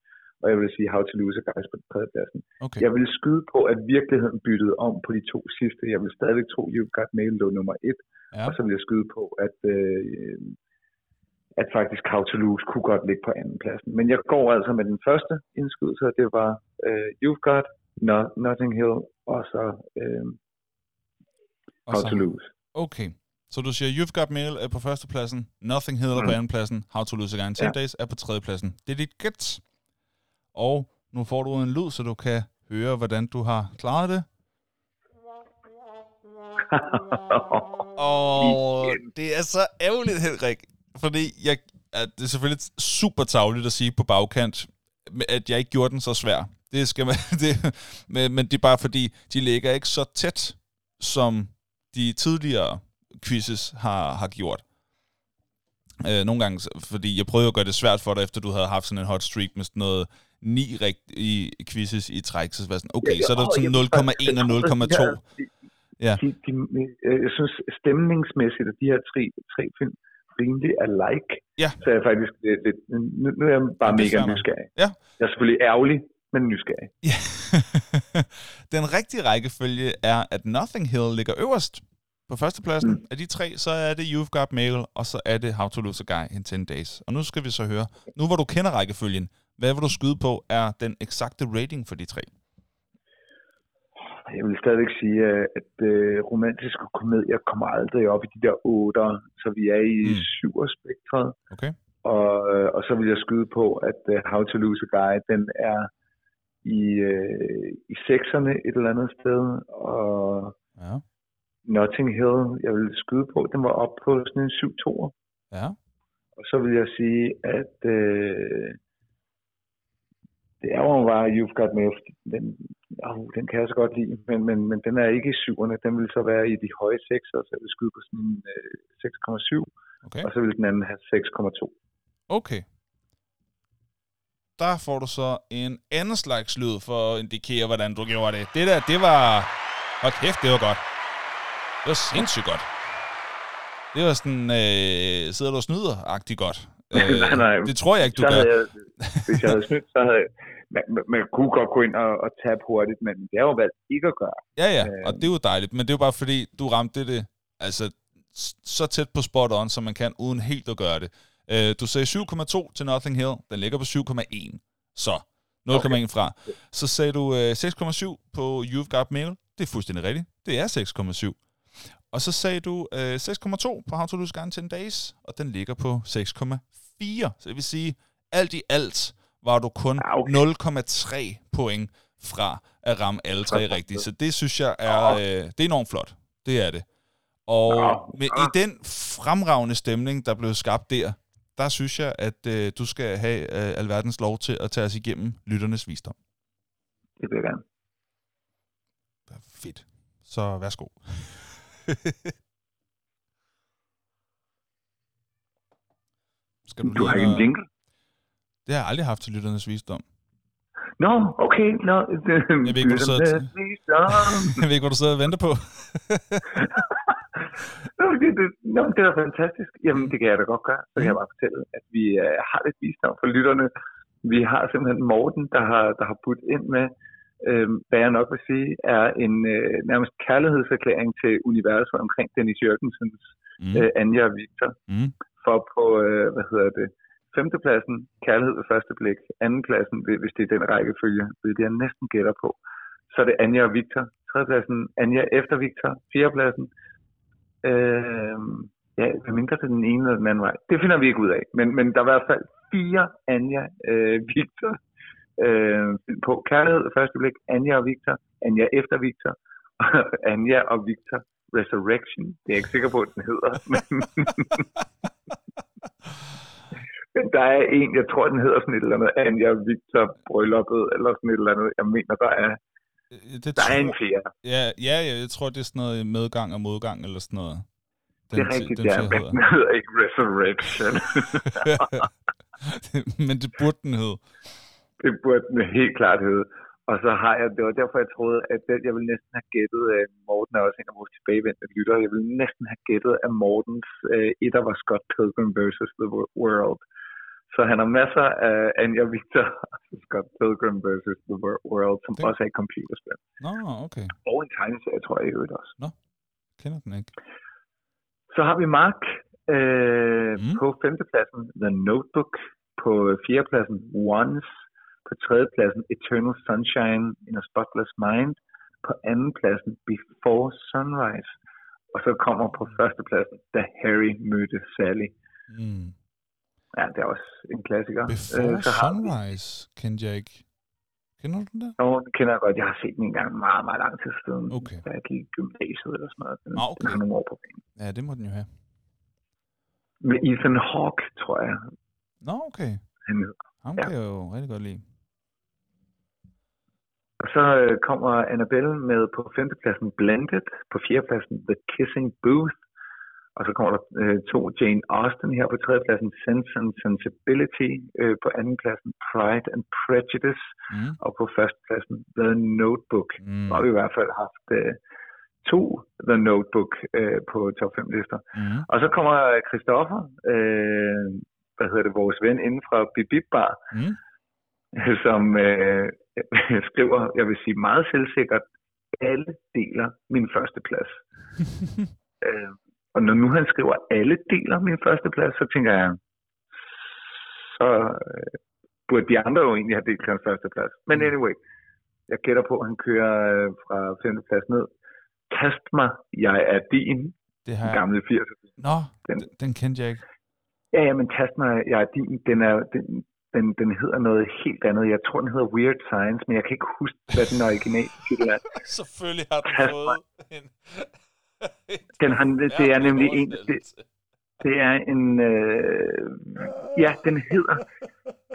og jeg vil sige How to Lose a Guy på tredjepladsen. okay. Jeg vil skyde på, at virkeligheden byttede om på de to sidste. Jeg vil stadigvæk tro, You've Got Mail lå nummer et, Ja, og så vil jeg skyde på, at, øh, at faktisk How to Lose kunne godt ligge på andenpladsen. Men jeg går altså med den første indskydelse, og det var øh, You've Got, Not, Notting Hill, og så øh, og How så- to Lose. Okay. Så du siger, You've Got Mail er på førstepladsen, Nothing Hill er på Mm. andenpladsen, How to Lose a Guy in 10 Ja. Days er på tredjepladsen. Det er dit gæt. Og nu får du en lyd, så du kan høre, hvordan du har klaret det. Og det er så ærgerligt, Henrik. Fordi jeg, at det er selvfølgelig super tavligt at sige på bagkant, at jeg ikke gjorde den så svær. Det skal man, det, men, men det er bare fordi, de ligger ikke så tæt som de tidligere quizzes har, har gjort. Øh, nogle gange, fordi jeg prøvede at gøre det svært for dig, efter du havde haft sådan en hot streak med sådan noget ni rigtige quizzes i træk, så var sådan, okay, så er der sådan 0,1 og 0,2. Ja. De, de, jeg synes stemningsmæssigt, at de her tre, tre film rimelig alike. Ja. Så jeg er faktisk lidt, lidt nu, nu er jeg bare ja, mega nysgerrig. Ja. Jeg er selvfølgelig ærgerlig, men nysgerrig. Ja. Den rigtige rækkefølge er, at Nothing Hill ligger øverst på førstepladsen. Mm. Af de tre, så er det You've Got Mail, og så er det How to Lose a Guy in 10 Days. Og nu skal vi så høre, nu hvor du kender rækkefølgen, hvad vil du skyde på er den eksakte rating for de tre? Jeg vil stadigvæk sige, at øh, romantiske komedier kommer aldrig op i de der otter, så vi er i mm. syver spektret. Okay. Og, og så vil jeg skyde på, at uh, How to Lose a Guy, den er i, øh, i sekserne et eller andet sted, og ja. Notting Hill, jeg vil skyde på, den var op på sådan en 7-2'er. Ja. Og så vil jeg sige, at øh, det er jo bare You've Got Mail. Den, oh, den kan jeg så godt lide, men, men, men den er ikke i syverne. Den vil så være i de høje sekser, så jeg vil skyde på sådan en øh, 6,7. Okay. Og så vil den anden have 6,2. Okay. Der får du så en anden slags lyd for at indikere, hvordan du gjorde det. Det der, det var... Hold kæft, det var godt. Det var sindssygt godt. Det var sådan, øh, sidder du og snyder-agtigt godt. Øh, nej, nej. Det tror jeg ikke, du gør. Jeg, hvis jeg havde snydt, så havde jeg, man, man kunne godt gå ind og, og tabe hurtigt, men det er jo valgt ikke at gøre. Ja, ja, og det er jo dejligt, men det er jo bare fordi, du ramte det altså, så tæt på spot on, som man kan, uden helt at gøre det. Øh, du sagde 7,2 til Nothing Hill, den ligger på 7,1, så 0,1 okay. fra. Så sagde du øh, 6,7 på You've Got Mail, det er fuldstændig rigtigt, det er 6,7. Og så sagde du øh, 6,2 på How to Lose Gun 10 Days, og den ligger på 6,4. Så det vil sige, alt i alt var du kun ah, okay. 0,3 point fra at ramme alle tre rigtigt. Så det synes jeg er, øh, det er enormt flot. Det er det. Og med, i den fremragende stemning, der blev skabt der, der synes jeg, at øh, du skal have øh, alverdens lov til at tage os igennem lytternes visdom. Det vil jeg gerne. Fedt. Så værsgo. Skal du, du har ikke en jingle? Det har jeg aldrig haft til lytternes visdom. Nå, no, okay. No, jeg ved ikke, hvor du sidder, jeg ved ikke, hvor du sidder og venter på. Nå, det, det, no, det er fantastisk. Jamen, det kan jeg da godt gøre. Så kan jeg bare fortælle, at vi uh, har lidt visdom for lytterne. Vi har simpelthen Morten, der har, der har budt ind med, øh, hvad jeg nok vil sige, er en øh, nærmest kærlighedserklæring til universet omkring Dennis Jørgensens mm. øh, Anja og Victor. Mm. For på, øh, hvad hedder det, femtepladsen, kærlighed ved første blik, andenpladsen, hvis det er den rækkefølge, det jeg næsten gætter på, så er det Anja og Victor. Tredjepladsen, Anja efter Victor. Fjerdepladsen, øh, ja, hvad mindre til den ene eller den anden vej. Det finder vi ikke ud af. Men, men der er i hvert fald fire Anja øh, Victor øh, på Kærlighed ved første blik, Anja og Victor, Anja efter Victor, Anja og Victor Resurrection. Det er jeg ikke sikker på, at den hedder. Men, men der er en, jeg tror, den hedder sådan et eller andet, Anja og Victor Brylluppet, eller sådan et eller andet. Jeg mener, der er, øh, det der tror, er en fjerde. Ja, ja, ja, jeg tror, det er sådan noget medgang og modgang, eller sådan noget. Den, det er rigtigt, den, ja, men den hedder ikke Resurrection. men det burde den hedde. Det burde den helt klart hedde. Og så har jeg, det var derfor, jeg troede, at jeg ville næsten have gættet, at Morten er også en af vores tilbagevendte lyttere, jeg ville næsten have gættet, at Mortens uh, etter var Scott Pilgrim vs. The World. Så han har masser af Anja Victor Scott Pilgrim vs. The World, som det... også er et computerspil. Nå, no, okay. Og en tegneserie, tror jeg i øvrigt også. Nå, kender den ikke. Så har vi Mark øh, mm. på femtepladsen, The Notebook. På fjerdepladsen, Once på tredjepladsen Eternal Sunshine in a Spotless Mind. På andenpladsen Before Sunrise. Og så kommer på førstepladsen Da Harry mødte Sally. Mm. Ja, det er også en klassiker. Before øh, så Sunrise vi... kendte jeg ikke. Kender du den der? Nå, den kender jeg godt. Jeg har set den en gang meget, meget lang tid siden. Okay. Da jeg gik i gymnasiet eller sådan noget. Den, ah, okay. den har nogle år på banen. Ja, det må den jo have. Med Ethan Hawke, tror jeg. Nå, okay. Han, Ham ja. kan jeg jo rigtig godt lide. Og så øh, kommer Annabelle med på femtepladsen Blended, på fjerdepladsen The Kissing Booth, Og så kommer der øh, to Jane Austen her på tredjepladsen, Sense and Sensibility, øh, på andenpladsen Pride and Prejudice, Mm. og på førstepladsen The Notebook. Mm. Og vi i hvert fald haft øh, to The Notebook øh, på top 5 lister. Mm. Og så kommer Christoffer, øh, hvad hedder det, vores ven inden fra Bip Bip Bar, Mm. som øh, skriver, jeg vil sige meget selvsikkert, alle deler min første plads. øh, og når nu han skriver, alle deler min første plads, så tænker jeg, så øh, burde de andre jo egentlig have delt hans første plads. Men Mm. anyway, jeg gætter på, at han kører øh, fra 5. plads ned. Kast mig, jeg er din. Det har jeg... gamle 80'er. Nå, Den- den, kendte jeg ikke. Ja, ja, men tast mig, jeg er din. Den, er, den, den, den hedder noget helt andet. Jeg tror, den hedder Weird Science, men jeg kan ikke huske, hvad den originale titel er. Selvfølgelig har den fået en... Den har, det er nemlig en, det, det er en, øh, ja, den hedder,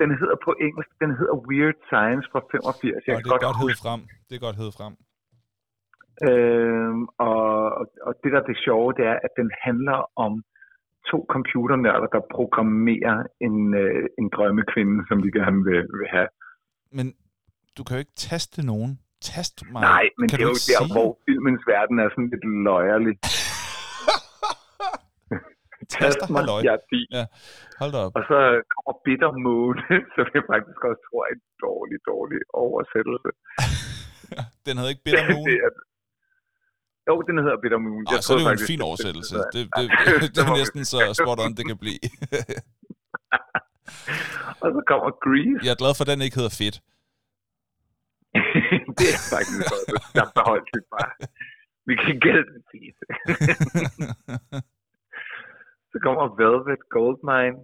den hedder på engelsk, den hedder Weird Science fra 85. Jeg Og det er godt godt hed huske, frem. Det er godt hed frem. øh, og, og- og det der er det sjove, det er, at den handler om to computernørder, der programmerer en, øh, en drømmekvinde, som de gerne vil, vil have. Men du kan jo ikke taste nogen. Tast mig. Nej, men kan det er jo der, sige? hvor filmens verden er sådan lidt løjerlig. Taster, mig, halløj. jeg er din. Hold op. Og så kommer Bitter Moon, som jeg faktisk også tror er en dårlig, dårlig oversættelse. Den havde ikke Bitter Moon. det jo, den hedder Bitter Moon. Ej, så er det jo en fin oversættelse. Det, det, det, det er næsten så spot on, det kan blive. Og så kommer Grease. Jeg er glad for, at den ikke hedder fedt. det er faktisk også. Der beholdt vi bare. Vi kan gælde den fint. så kommer Velvet Goldmine.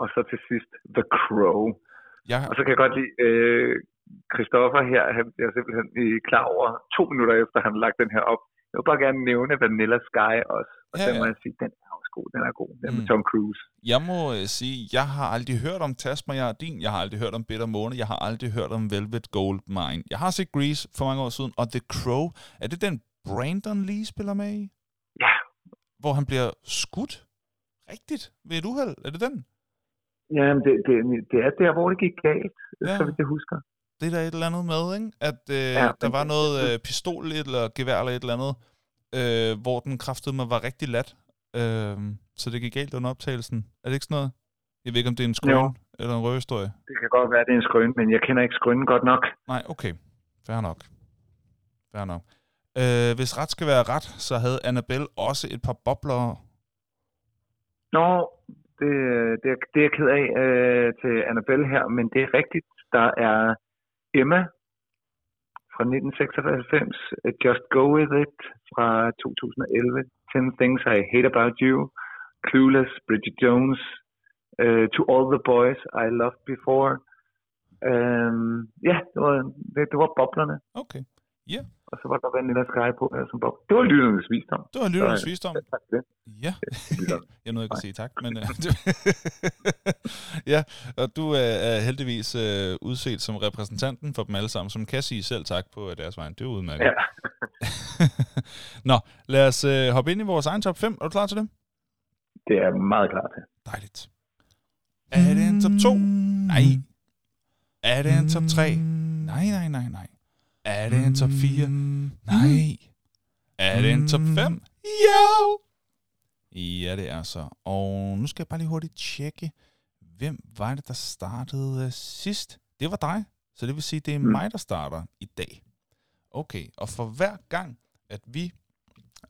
Og så til sidst The Crow. Jeg, Og så kan jeg godt lide øh, Christoffer her. Han er simpelthen klar over to minutter efter, han har lagt den her op. Jeg vil bare gerne nævne Vanilla Sky også. Og Ja, ja, den må ja. jeg sige, den er også god. Den er god. Den er med Mm. Tom Cruise. jeg må øh, sige, jeg har aldrig hørt om Tasma, din. Jeg har aldrig hørt om Bitter Måne. Jeg har aldrig hørt om Velvet Gold Mine. Jeg har set Grease for mange år siden. Og The Crow, er det den Brandon Lee spiller med i? Ja. Hvor han bliver skudt? Rigtigt? Ved et uheld? Er det den? Jamen, det, det, det er der, hvor det gik galt, Ja. ja. så vidt jeg husker. Det er der et eller andet med, ikke? At øh, Ja, der var noget øh, pistol eller gevær eller et eller andet, øh, hvor den kraftede mig var rigtig lat. Øh, så det gik galt under optagelsen. Er det ikke sådan noget? Jeg ved ikke, om det er en skrøn Jo. eller en røverhistorie. Det kan godt være, det er en skrøn, men jeg kender ikke skrønnen godt nok. Nej, okay. Fair nok. Fair nok. Øh, hvis ret skal være ret, så havde Annabelle også et par bobler. Nå, det, det, er, det er jeg ked af øh, til Annabelle her, men det er rigtigt. Der er Emma fra 1996, Just Go With It fra 2011, 10 Things I Hate About You, Clueless, Bridget Jones, uh, To All the Boys I Loved Before. Um, ja, det var, det, det var boblerne, Okay. ja og så var der Vanilla Sky på her som bob. Det var lytternes visdom. Det var lytternes Så, visdom. Ja, tak for det. Ja. jeg nåede ikke at sige tak, men... Øh, ja, og du er, er heldigvis øh, udset som repræsentanten for dem alle sammen, som kan sige selv tak på øh, deres vej. Det er udmærket. Ja. Nå, lad os øh, hoppe ind i vores egen top 5. Er du klar til det? Det er meget klar til. Dejligt. Er det en top 2? Nej. Er det en top 3? Nej, nej, nej, nej. Er det en top 4? Nej. Er det en top 5? Jo! Ja, det er så. Og nu skal jeg bare lige hurtigt tjekke, hvem var det, der startede øh, sidst? Det var dig. Så det vil sige, det er Mm. mig, der starter i dag. Okay, og for hver gang, at vi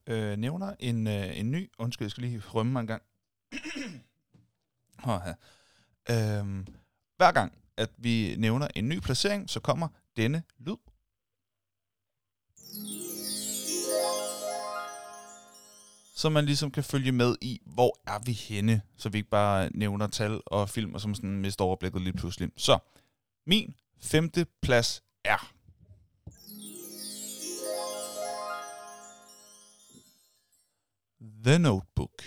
øh, nævner en, øh, en ny... Undskyld, jeg skal lige rømme mig en gang. oh, ja. øhm, hver gang, at vi nævner en ny placering, så kommer denne lyd. Så man ligesom kan følge med i, hvor er vi henne, så vi ikke bare nævner tal og filmer som sådan mister overblikket lige pludselig. Så, min femte plads er... The Notebook.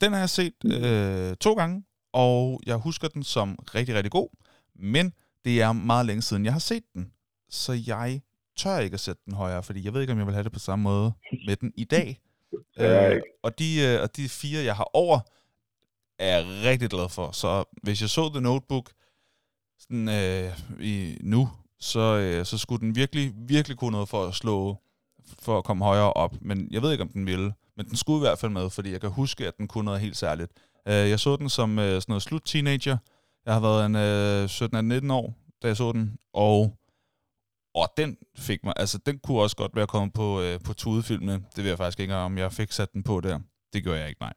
Den har jeg set øh, to gange, og jeg husker den som rigtig, rigtig god, men det er meget længe siden, jeg har set den, så jeg tør ikke at sætte den højere, fordi jeg ved ikke, om jeg vil have det på samme måde med den i dag. Øh, og, de, øh, og de fire, jeg har over, er jeg rigtig glad for. Så hvis jeg så The Notebook sådan, øh, i, nu, så, øh, så skulle den virkelig, virkelig kunne noget for at slå, for at komme højere op. Men jeg ved ikke, om den ville. Men den skulle i hvert fald med, fordi jeg kan huske, at den kunne noget helt særligt. Øh, jeg så den som øh, sådan noget slut-teenager. Jeg har været en øh, 17-19 år, da jeg så den. Og, og den fik mig, altså den kunne også godt være kommet på, øh, på tudefilmene. Det ved jeg faktisk ikke, om jeg fik sat den på der. Det gjorde jeg ikke, nej.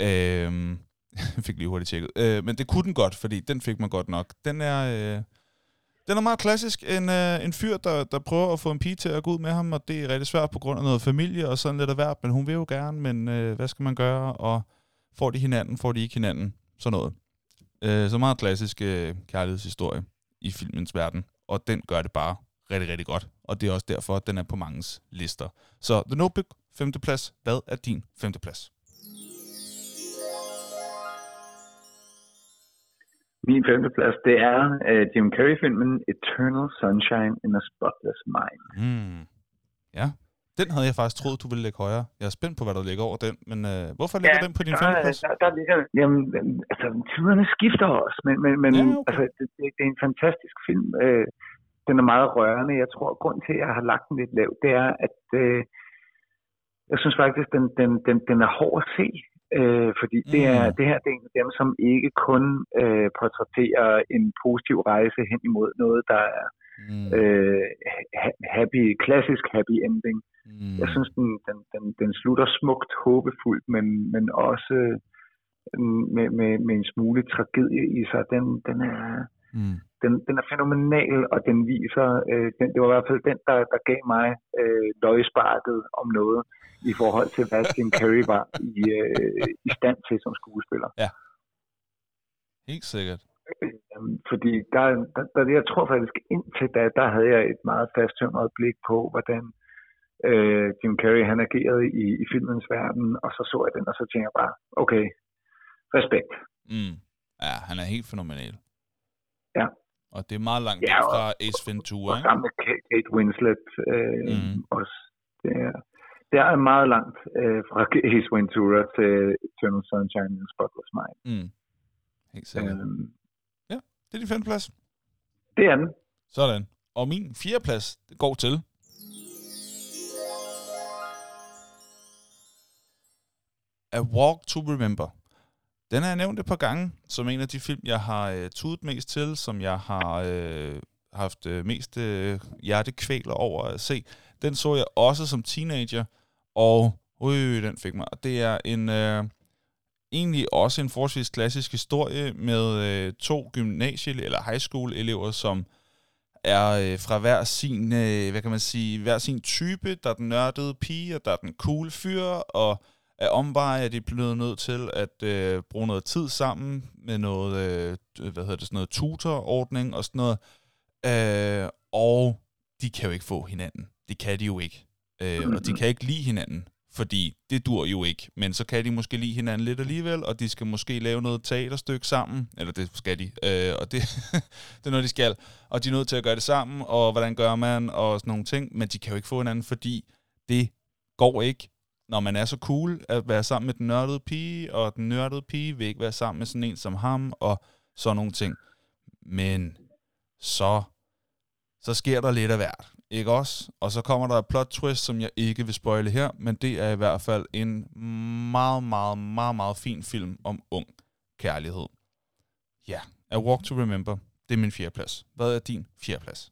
Øh, jeg fik lige hurtigt tjekket. Øh, men det kunne den godt, fordi den fik mig godt nok. Den er... Øh, den er meget klassisk. En, øh, en fyr, der, der prøver at få en pige til at gå ud med ham, og det er rigtig svært på grund af noget familie og sådan lidt af hvert, men hun vil jo gerne, men øh, hvad skal man gøre? Og får de hinanden, får de ikke hinanden? Sådan noget. Øh, så meget klassisk øh, kærlighedshistorie i filmens verden, og den gør det bare rigtig, rigtig godt. Og det er også derfor, at den er på mangens lister. Så The Notebook, femteplads. Hvad er din femteplads? Min femteplads, det er uh, Jim Carrey-filmen Eternal Sunshine in a Spotless Mind. Mm. Ja, den havde jeg faktisk troet, du ville lægge højere. Jeg er spændt på, hvad der ligger over den, men uh, hvorfor ligger ja, den på din femteplads? Der, der ligger, jamen, altså, tiderne skifter også, men, men, men ja, okay. altså, det, det, det er en fantastisk film. Uh, den er meget rørende. Jeg tror, at grund til, at jeg har lagt den lidt lavt, det er, at uh, jeg synes faktisk, den, den, den, den er hård at se. Øh, fordi mm. det, er, det her det er en af dem, som ikke kun øh, portrætterer en positiv rejse hen imod noget, der er mm. øh, happy, klassisk happy ending. Mm. Jeg synes, den, den, den, den slutter smukt, håbefuldt, men, men også med, med, med en smule tragedie i sig. Den, den er... Mm den, den er fænomenal, og den viser, øh, den, det var i hvert fald den, der, der gav mig øh, løgsparket om noget i forhold til, hvad Jim Carrey var i, øh, i stand til som skuespiller. Ja, helt sikkert. Øh, fordi der, der, der, jeg tror faktisk indtil da, der havde jeg et meget fasttømret blik på, hvordan øh, Jim Carrey han agerede i, i filmens verden, og så så jeg den, og så tænkte jeg bare, okay, respekt. Mm. Ja, han er helt fænomenal. Ja. Og det er meget langt ja, fra Ace Ventura, og, og sammen med Kate Winslet øh, mm. også. Det er, det er meget langt øh, fra Ace Ventura til Eternal Sunshine and Spotless Mind. Mm. Helt sikkert. Øhm, ja, det er din femte plads. Det er den. Sådan. Og min fjerde plads går til... A Walk to Remember. Den har jeg nævnt et par gange, som en af de film, jeg har øh, tudet mest til, som jeg har øh, haft øh, mest øh, hjertekvæler over at se. Den så jeg også som teenager, og øh, den fik mig. Det er en... Øh, egentlig også en forholdsvis klassisk historie med øh, to gymnasie- eller high school elever, som er øh, fra hver sin, øh, hvad kan man sige, hver sin type. Der er den nørdede pige, og der er den cool fyr, og af omveje at de bliver nødt til at øh, bruge noget tid sammen med noget, øh, hvad hedder det, sådan noget tutorordning og sådan noget. Øh, og de kan jo ikke få hinanden. Det kan de jo ikke. Øh, og de kan ikke lide hinanden, fordi det dur jo ikke. Men så kan de måske lide hinanden lidt alligevel, og de skal måske lave noget teaterstykke sammen. Eller det skal de. Øh, og det, det er noget, de skal. Og de er nødt til at gøre det sammen, og hvordan gør man, og sådan nogle ting. Men de kan jo ikke få hinanden, fordi det går ikke når man er så cool at være sammen med den nørdede pige, og den nørdede pige vil ikke være sammen med sådan en som ham, og sådan nogle ting. Men så, så sker der lidt af hvert, ikke også? Og så kommer der et plot twist, som jeg ikke vil spoile her, men det er i hvert fald en meget, meget, meget, meget fin film om ung kærlighed. Ja, A Walk to Remember, det er min fjerde plads. Hvad er din fjerde plads?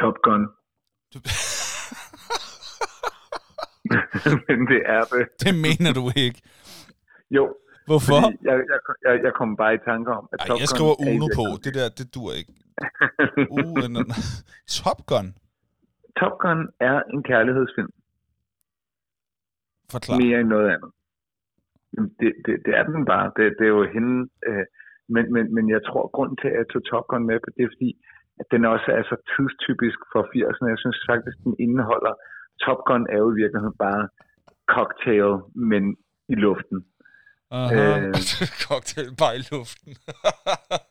Top Gun. Men det er det. Det mener du ikke. Jo. Hvorfor? Jeg, jeg, jeg, jeg kom bare i tanke om, at Ej, Top jeg skriver Gun Uno på. Det der, det dur ikke. uh, Top Gun? Top Gun er en kærlighedsfilm. Forklar. Mere end noget andet. Det, det, det er den bare. Det, det er jo hende. Øh, men, men, men jeg tror, grund til, at jeg tog Top Gun med, det er fordi, at den også er så tidstypisk for 80'erne. Jeg synes faktisk, den indeholder... Top Gun er jo i virkeligheden bare cocktail, men i luften. Aha, øh, cocktail bare i luften.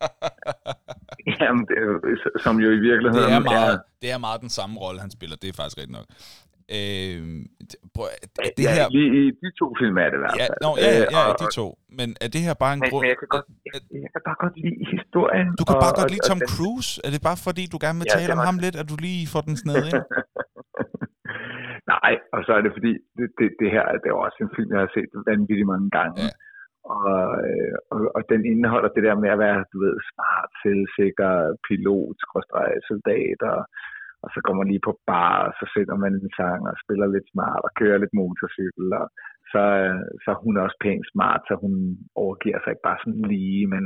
Jamen, det er, som jo i virkeligheden Det er, meget, det er meget den samme rolle, han spiller. Det er faktisk rigtigt nok. Øh, prøv, er det ja, her... lige i de to film er det i hvert Ja, fald. ja, ja, Øh, ja, og- de to. Men er det her bare en grund... jeg, kan godt, jeg, jeg kan bare godt lide historien. Du kan og, bare godt og- lide og Tom den- Cruise? Er det bare fordi, du gerne vil Ja, tale om ham lidt, at du lige får den sned ind? Nej, og så er det fordi, det, det, det her det er også en film, jeg har set vanvittigt mange gange. Ja. Og, øh, og, og den indeholder det der med at være, du ved, smart, selvsikker pilot, soldat, og, og så går man lige på bar, og så sætter man en sang og spiller lidt smart og kører lidt motorcykel, og så, øh, så er hun også pænt smart, så hun overgiver sig ikke bare sådan lige, men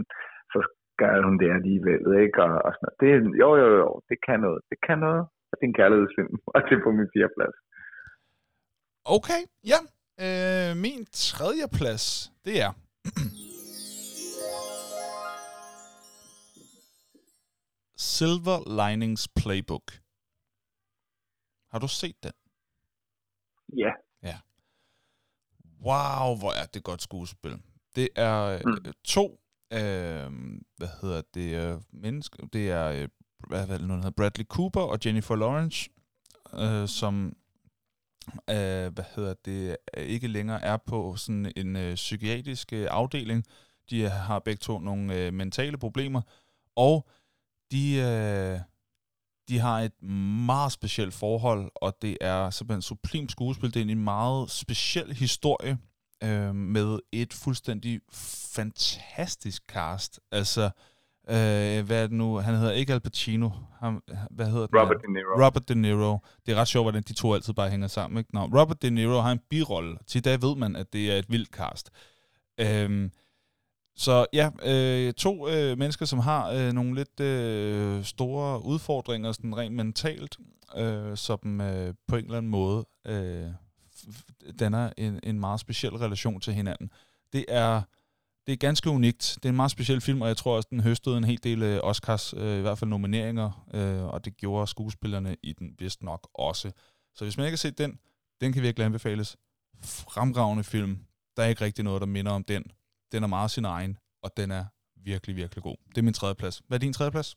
så gør hun det alligevel, ikke? Og, og sådan noget. Det, jo, jo, jo, det kan noget. Det kan noget. Og det er en kærlighedsfilm, og det er på min fjerde plads. Okay, ja. Øh, min tredje plads, det er... Silver Linings Playbook. Har du set den? Ja, Wow, hvor er det godt skuespil. Det er mm. Mm. to, øh, hvad hedder det, øh, mennesker, det er, øh, hvad, hvad det nu, hedder, Bradley Cooper og Jennifer Lawrence, øh, som, øh, hvad hedder det, øh, ikke længere er på sådan en øh, psykiatrisk øh, afdeling. De har begge to nogle øh, mentale problemer, og de, øh, de har et meget specielt forhold, og det er simpelthen sublimt skuespil. Det er en meget speciel historie øh, med et fuldstændig fantastisk cast. Altså, øh, hvad er det nu? Han hedder ikke Al Pacino. Han, hvad hedder den? Robert? De Niro. Robert De Niro. Det er ret sjovt, hvordan de to altid bare hænger sammen. Ikke? Nå, Robert De Niro har en birolle. Til dag ved man, at det er et vildt cast. Øhm, så ja, øh, to øh, mennesker, som har øh, nogle lidt øh, store udfordringer, sådan rent mentalt, øh, som øh, på en eller anden måde øh, danner en, en meget speciel relation til hinanden. Det er, det er ganske unikt. Det er en meget speciel film, og jeg tror også, den høstede en hel del øh, Oscars, øh, i hvert fald nomineringer, øh, og det gjorde skuespillerne i den vist nok også. Så hvis man ikke har set den, den kan virkelig anbefales. Fremragende film. Der er ikke rigtig noget, der minder om den. Den er meget sin egen, og den er virkelig, virkelig god. Det er min tredje plads. Hvad er din tredje plads?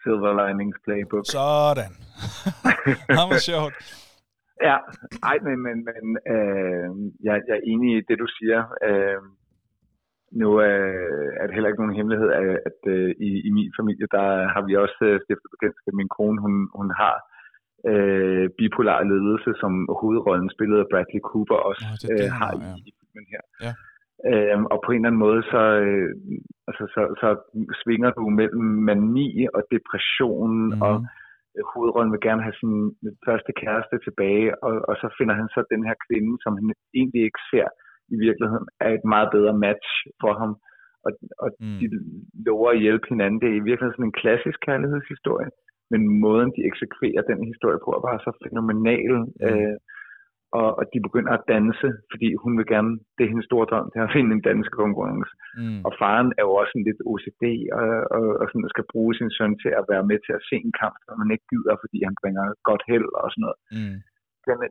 Silver Linings Playbook. Sådan. det var sjovt. Ja, ej, men, men, men øh, jeg, jeg er enig i det, du siger. Øh, nu øh, er det heller ikke nogen hemmelighed, at, at øh, i, i min familie, der har vi også øh, stiftet bekendtskab. Min kone, hun, hun har øh, bipolar ledelse, som hovedrollen spillet af Bradley Cooper også Nå, det det, øh, har i, ja. i filmen her. Ja. Øhm, og på en eller anden måde, så, øh, altså, så, så svinger du mellem mani og depression, mm. og øh, hovedrollen vil gerne have sin første kæreste tilbage, og, og så finder han så den her kvinde, som han egentlig ikke ser i virkeligheden, er et meget bedre match for ham. Og, og Mm. mm. de lover at hjælpe hinanden. Det er i virkeligheden sådan en klassisk kærlighedshistorie, men måden, de eksekverer den historie på, er bare så fænomenal. Mm. Øh, og, og de begynder at danse, fordi hun vil gerne, det er hendes store drøm, det er at finde en dansk konkurrence. Mm. Og faren er jo også en lidt OCD, og, og, og sådan, skal bruge sin søn til at være med til at se en kamp, som man ikke gider, fordi han bringer godt held og sådan noget. Mm.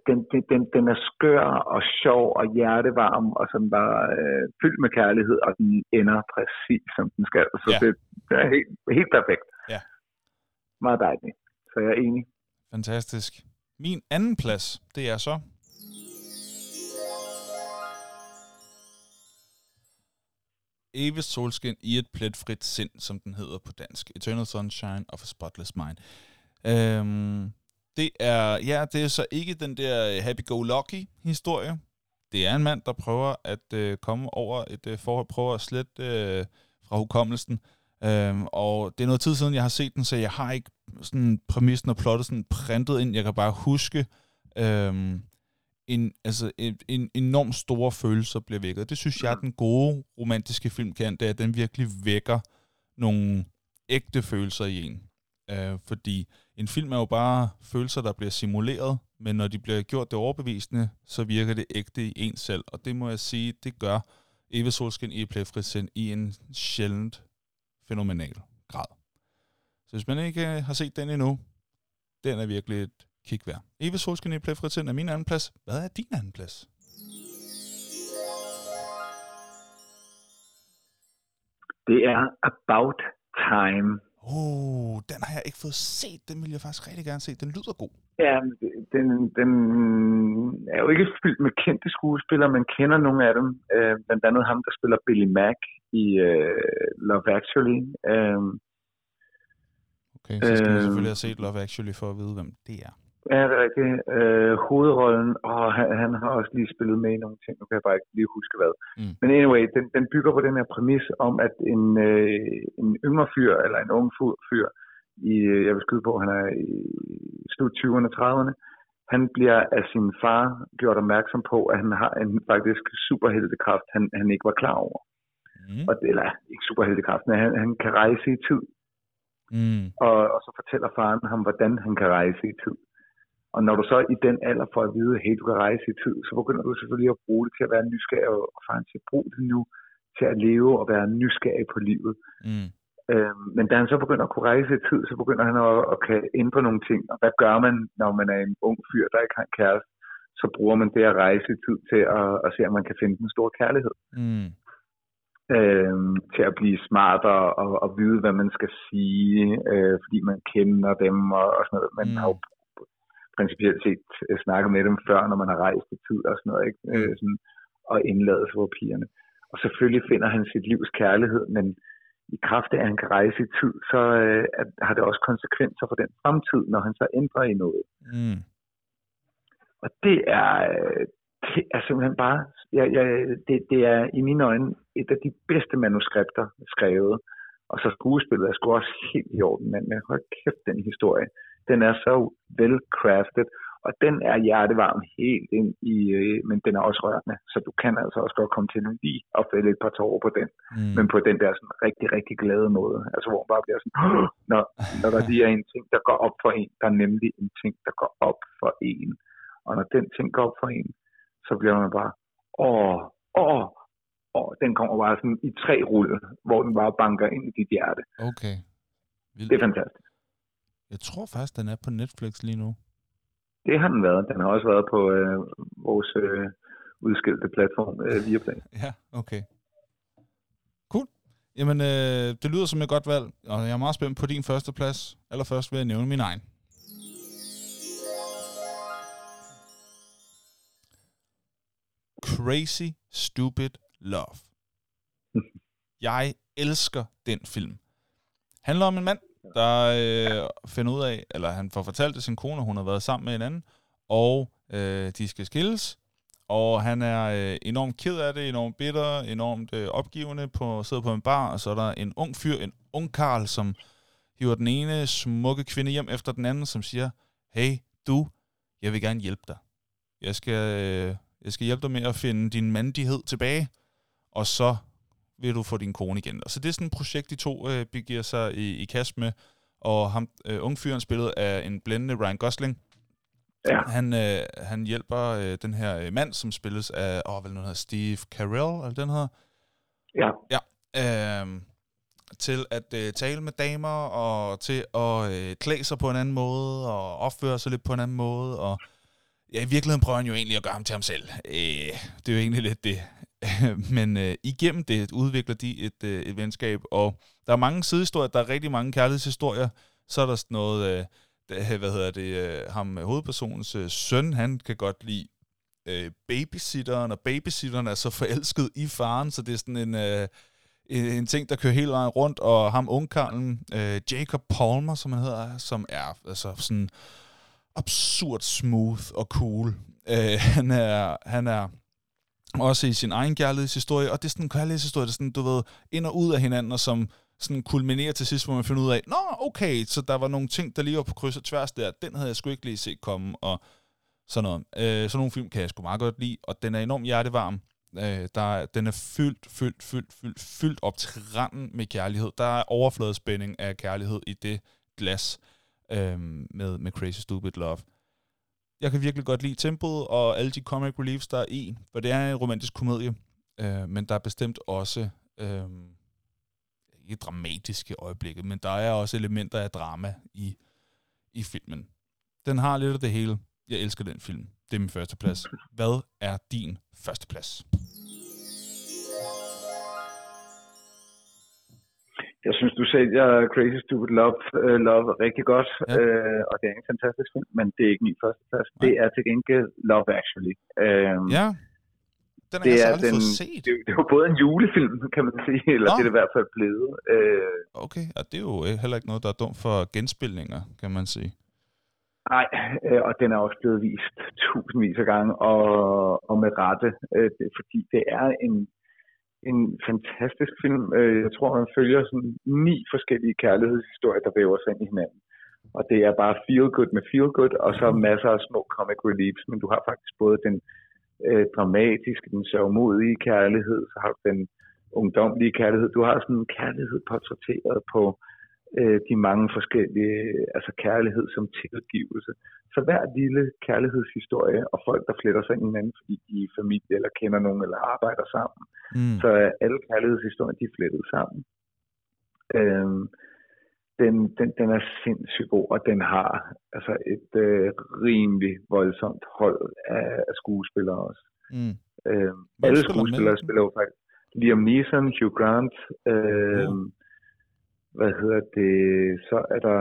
Den, den, den, den, er skør og sjov og hjertevarm, og sådan bare øh, fyldt med kærlighed, og den ender præcis, som den skal. Så Ja. det, det er helt, helt perfekt. Ja. Meget dejligt. Så jeg er enig. Fantastisk. Min anden plads, det er så... Eve Solskin i et pletfrit sind, som den hedder på dansk. Eternal Sunshine of a Spotless Mind. Øhm, det er, ja, det er så ikke den der happy-go-lucky historie. Det er en mand, der prøver at øh, komme over et øh, forhold, prøver at slette øh, fra hukommelsen. Øhm, og det er noget tid siden, jeg har set den, så jeg har ikke sådan præmissen og plottet sådan printet ind. Jeg kan bare huske, øhm, en, altså, en, en enorm store følelser bliver vækket. Det synes jeg, den gode romantiske film kan, det er, at den virkelig vækker nogle ægte følelser i en. Øh, fordi en film er jo bare følelser, der bliver simuleret, men når de bliver gjort det overbevisende, så virker det ægte i en selv. Og det må jeg sige, det gør Eva Solskin i Plæfridsen i en sjældent fænomenal grad. Så hvis man ikke øh, har set den endnu, den er virkelig et kig værd. Eva Solskin i Plæfridsen er min anden plads. Hvad er din anden plads? Det er About Time. Oh, den har jeg ikke fået set. Den vil jeg faktisk rigtig gerne se. Den lyder god. Ja, den, den er jo ikke fyldt med kendte skuespillere, man kender nogle af dem. Øh, blandt andet ham, der spiller Billy Mack i uh, Love Actually. Uh, okay, så skal øh, man selvfølgelig have set Love Actually for at vide, hvem det er. Ja, det er rigtigt. Øh, hovedrollen, og han, han har også lige spillet med i nogle ting, nu kan jeg bare ikke lige huske hvad. Mm. Men anyway, den, den bygger på den her præmis om, at en, øh, en yngre fyr, eller en ung fyr, i, jeg vil skyde på, han er i slut 20'erne, 30'erne, han bliver af sin far gjort opmærksom på, at han har en faktisk superheltekraft, han, han ikke var klar over. Mm. Og, eller ikke superheltekraft, men han, han kan rejse i tid. Mm. Og, og så fortæller faren ham, hvordan han kan rejse i tid. Og når du så i den alder får at vide, at hey, du kan rejse i tid, så begynder du selvfølgelig at bruge det til at være nysgerrig og, og faktisk bruge det nu til at leve og være nysgerrig på livet. Mm. Øhm, men da han så begynder at kunne rejse i tid, så begynder han at, at kan ændre nogle ting. Og hvad gør man, når man er en ung fyr, der ikke har en kæreste? Så bruger man det at rejse i tid til at, at se, om man kan finde en stor kærlighed. Mm. Øhm, til at blive smartere og, og vide, hvad man skal sige, øh, fordi man kender dem og, og sådan noget. Man mm. har jo principielt set øh, snakket med dem før, når man har rejst i tid og sådan noget, ikke? Øh, sådan, og indladet for papirerne. Og selvfølgelig finder han sit livs kærlighed, men i kraft af, at han kan rejse i tid, så øh, at, har det også konsekvenser for den fremtid, når han så ændrer i noget. Mm. Og det er, øh, det er simpelthen bare, ja, ja, det, det er i mine øjne et af de bedste manuskripter skrevet. Og så skuespillet er sgu også helt i orden, men hold kæft den historie. Den er så velcrafted, og den er hjertevarm helt ind i, øh, men den er også rørende, så du kan altså også godt komme til lige og fælde et par tårer på den, mm. men på den der sådan rigtig, rigtig glade måde, altså hvor man bare bliver sådan, når, når der lige er en ting, der går op for en, der er nemlig en ting, der går op for en, og når den ting går op for en, så bliver man bare, åh, åh, og den kommer bare sådan i tre rulle, hvor den bare banker ind i dit hjerte. Okay. Vildt. Det er fantastisk. Jeg tror faktisk, den er på Netflix lige nu. Det har den været. Den har også været på øh, vores øh, udskilte platform, øh, Viaplay. Ja, okay. Cool. Jamen, øh, det lyder som et godt valg, og jeg er meget spændt på din første plads. Allerførst vil jeg nævne min egen. Crazy Stupid Love. jeg elsker den film. Handler om en mand, der øh, finder ud af, eller han får fortalt til sin kone, at hun har været sammen med en anden, og øh, de skal skilles, og han er øh, enormt ked af det, enormt bitter, enormt øh, opgivende, på sidder på en bar, og så er der en ung fyr, en ung Karl, som hiver den ene smukke kvinde hjem efter den anden, som siger, hey, du, jeg vil gerne hjælpe dig. Jeg skal, øh, jeg skal hjælpe dig med at finde din mandighed tilbage, og så vil du få din kone igen. Og så det er sådan et projekt, de to øh, begiver sig i, i kast med, og ham, øh, ungfyren spillet af en blændende Ryan Gosling. Ja. Han, øh, han hjælper øh, den her øh, mand, som spilles af, åh, hvad hedder Steve Carell, eller den hedder? Ja. Ja. Øh, til at øh, tale med damer, og til at øh, klæde sig på en anden måde, og opføre sig lidt på en anden måde, og ja, i virkeligheden prøver han jo egentlig at gøre ham til ham selv. Øh, det er jo egentlig lidt det. Men øh, igennem det udvikler de et, øh, et venskab, og der er mange sidehistorier, der er rigtig mange kærlighedshistorier. Så er der sådan noget, øh, det, hvad hedder det, øh, ham hovedpersonens øh, søn, han kan godt lide øh, babysitteren, og babysitteren er så forelsket i faren, så det er sådan en... Øh, en, en ting, der kører hele vejen rundt, og ham ungkarlen, øh, Jacob Palmer, som han hedder, som er altså sådan absurd smooth og cool. Øh, han er, han er også i sin egen kærlighedshistorie, og det er sådan en kærlighedshistorie, der sådan, du ved, ind og ud af hinanden, og som sådan kulminerer til sidst, hvor man finder ud af, nå, okay, så der var nogle ting, der lige var på kryds og tværs der, den havde jeg sgu ikke lige set komme, og sådan noget. Øh, sådan nogle film kan jeg sgu meget godt lide, og den er enormt hjertevarm. Øh, der, den er fyldt, fyldt, fyldt, fyldt, fyldt op til randen med kærlighed. Der er overfladespænding af kærlighed i det glas øh, Øhm, med, med Crazy Stupid Love jeg kan virkelig godt lide tempoet og alle de comic reliefs, der er i, for det er en romantisk komedie, øh, men der er bestemt også, øh, ikke dramatiske øjeblikke, men der er også elementer af drama i, i filmen. Den har lidt af det hele. Jeg elsker den film. Det er min første plads. Hvad er din første plads? Jeg synes, du sælger Crazy Stupid Love, uh, Love rigtig godt, ja. uh, og det er en fantastisk film, men det er ikke min første plads. Ja. Det er til gengæld Love Actually. Uh, ja, den har det jeg altså aldrig den, fået set. Det, det er jo både en julefilm, kan man sige, eller Nå. det er det i hvert fald blevet. Uh, okay, og det er jo heller ikke noget, der er dumt for genspilninger, kan man sige. Nej, øh, og den er også blevet vist tusindvis af gange, og, og med rette, øh, det, fordi det er en, en fantastisk film. Øh, jeg tror, man følger sådan ni forskellige kærlighedshistorier, der væver sig ind i hinanden. Og det er bare feel good med feel good, og så masser af små comic reliefs, men du har faktisk både den øh, dramatiske, den sørgmodige kærlighed, så har du den ungdomlige kærlighed. Du har sådan en kærlighed portrætteret på øh, de mange forskellige, altså kærlighed som tilgivelse. Så hver lille kærlighedshistorie, og folk, der fletter sig ind i hinanden, fordi de er familie, eller kender nogen, eller arbejder sammen, mm. så er alle kærlighedshistorier, de er flettet sammen. Øhm, den, den, den er sindssygt god, og den har altså et øh, rimelig voldsomt hold af, af skuespillere også. Mm. Øhm, alle skuespillere spiller jo faktisk Liam Neeson, Hugh Grant, øh, mm hvad hedder det, så er der,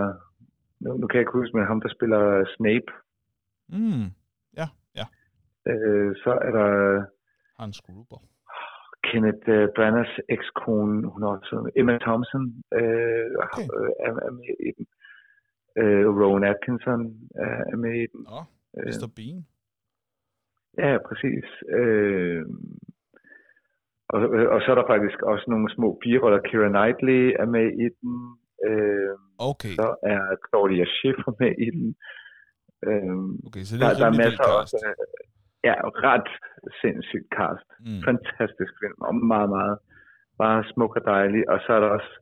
nu, nu kan jeg ikke huske, men ham, der spiller Snape. Mm, ja, ja. Øh, så er der... Hans Gruber. Kenneth uh, Branaghs ekskone, hun er også Emma Thompson øh, okay. er, er med i den. Øh, Rowan Atkinson er, er med i den. Oh, Mr. Bean. Ja, præcis. Øh, og, og så er der faktisk også nogle små biroller. Kira Knightley er med i den. Øh, okay. Så er Claudia Schiffer med i den. Øh, okay, så det er der, der er masser også. Ja, ret sindssygt cast. Mm. Fantastisk film, og meget, meget, meget smuk og dejlig. Og så er der også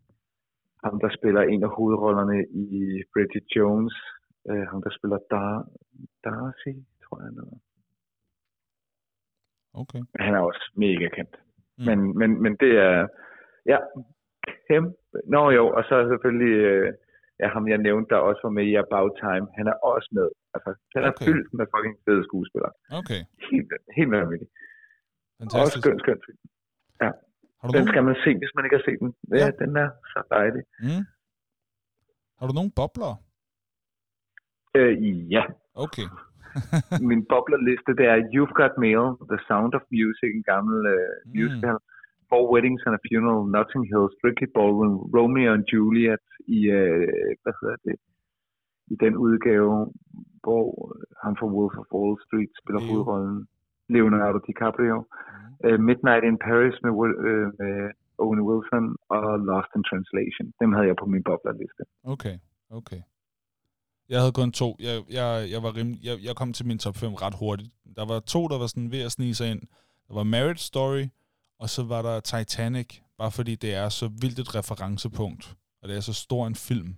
ham, der spiller en af hovedrollerne i Bridget Jones. Øh, ham, der spiller Dar Darcy, tror jeg. Noget. Okay. Han er også mega kendt. Mm. Men, men, men det er, ja, kæmpe. Nå jo, og så er selvfølgelig, øh, ja, ham jeg nævnte, der også var med i About Time, han er også med. Altså, han er okay. fyldt med fucking fede skuespillere. Okay. Helt, helt vanvittigt. Fantastisk. Også skøn, skøn film. Ja. Har du den nogen? skal man se, hvis man ikke har set den. Ja, ja. den er så dejlig. Mm. Har du nogen bobler? Øh, ja. Okay. min boblerliste, det er You've Got Mail, The Sound of Music, en gammel uh, musical. Mm. Four Weddings and a Funeral, Notting Hill, Strictly Ballroom, Romeo and Juliet i, uh, hvad hedder det, i den udgave, hvor han fra Wolf of Wall Street spiller Leo. hovedrollen. Leonardo DiCaprio. Mm. Uh, Midnight in Paris med, uh, med Owen Wilson og Lost in Translation. Dem havde jeg på min boblerliste. Okay, okay. Jeg havde kun to. Jeg, jeg, jeg, var rimelig, jeg, jeg kom til min top 5 ret hurtigt. Der var to, der var sådan ved at snige sig ind. Der var Marriage Story, og så var der Titanic, bare fordi det er så vildt et referencepunkt, og det er så stor en film.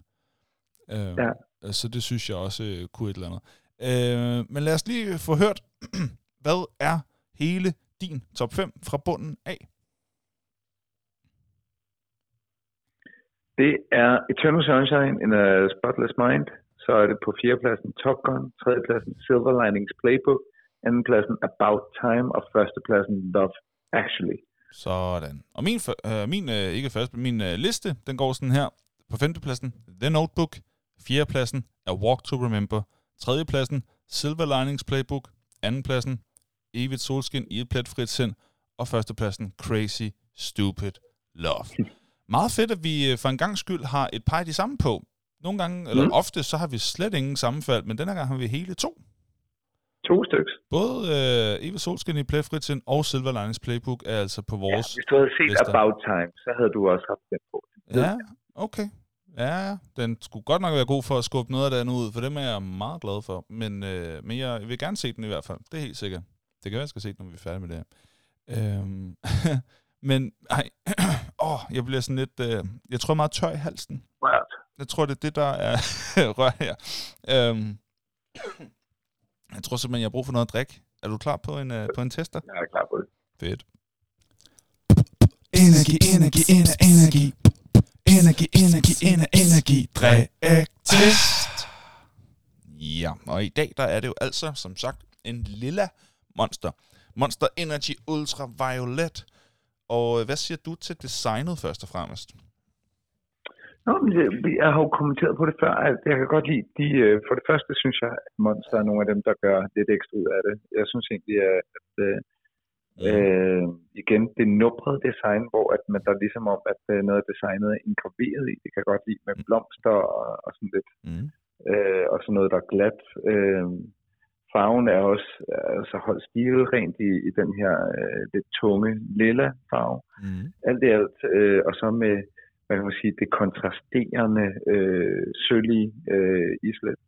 Øh, ja. Så det synes jeg også øh, kunne et eller andet. Øh, men lad os lige få hørt, hvad er hele din top 5 fra bunden af? Det er Eternal Sunshine in a Spotless Mind, så er det på fjerdepladsen Top Gun, tredjepladsen Silver Linings Playbook, andenpladsen About Time og førstepladsen Love Actually. Sådan. Og min, øh, min øh, ikke først, men min øh, liste, den går sådan her. På femtepladsen The Notebook, fjerdepladsen A Walk to Remember, tredjepladsen Silver Linings Playbook, andenpladsen Evigt Solskin i et pletfrit sind, og førstepladsen Crazy Stupid Love. Meget fedt, at vi øh, for en gang skyld har et par af de samme på. Nogle gange, eller mm. ofte, så har vi slet ingen sammenfald, men denne gang har vi hele to. To stykker. Både øh, Eva Solskin i Playfritzen og Silver Linings Playbook er altså på vores ja, Hvis du havde set lister. About Time, så havde du også haft den på. Ja, okay. Ja, den skulle godt nok være god for at skubbe noget af det andet ud, for dem er jeg meget glad for. Men, øh, men jeg vil gerne se den i hvert fald. Det er helt sikkert. Det kan være, jeg skal se den, når vi er færdige med det her. Øhm, men, nej, åh, jeg bliver sådan lidt, øh, jeg tror meget tør i halsen. Right. Jeg tror, det er det, der er rør her. Øhm, jeg tror simpelthen, jeg har brug for noget at drikke. Er du klar på en, uh, på en tester? Jeg er klar på det. Fedt. Energi, energi, energi, energi. Energi, energi, energi, energi. Drik test. Ja, og i dag der er det jo altså, som sagt, en lilla monster. Monster Energy Ultra Violet. Og øh, hvad siger du til designet først og fremmest? Nå, men jeg, jeg har jo kommenteret på det før, at jeg kan godt lide de, øh, for det første synes jeg, at Monster er nogle af dem, der gør lidt ekstra ud af det. Jeg synes egentlig, at, at mm. øh, igen, det nubrede design, hvor at man der er ligesom om, at øh, noget af designet er inkorporeret i. Det kan jeg godt lide med mm. blomster og, og sådan lidt. Mm. Øh, og sådan noget, der er glat. Øh, farven er også altså holdt stilet rent i, i den her øh, lidt tunge lilla farve. Mm. Alt det alt. Øh, og så med hvad kan man sige, det kontrasterende øh, sølvige øh, islet.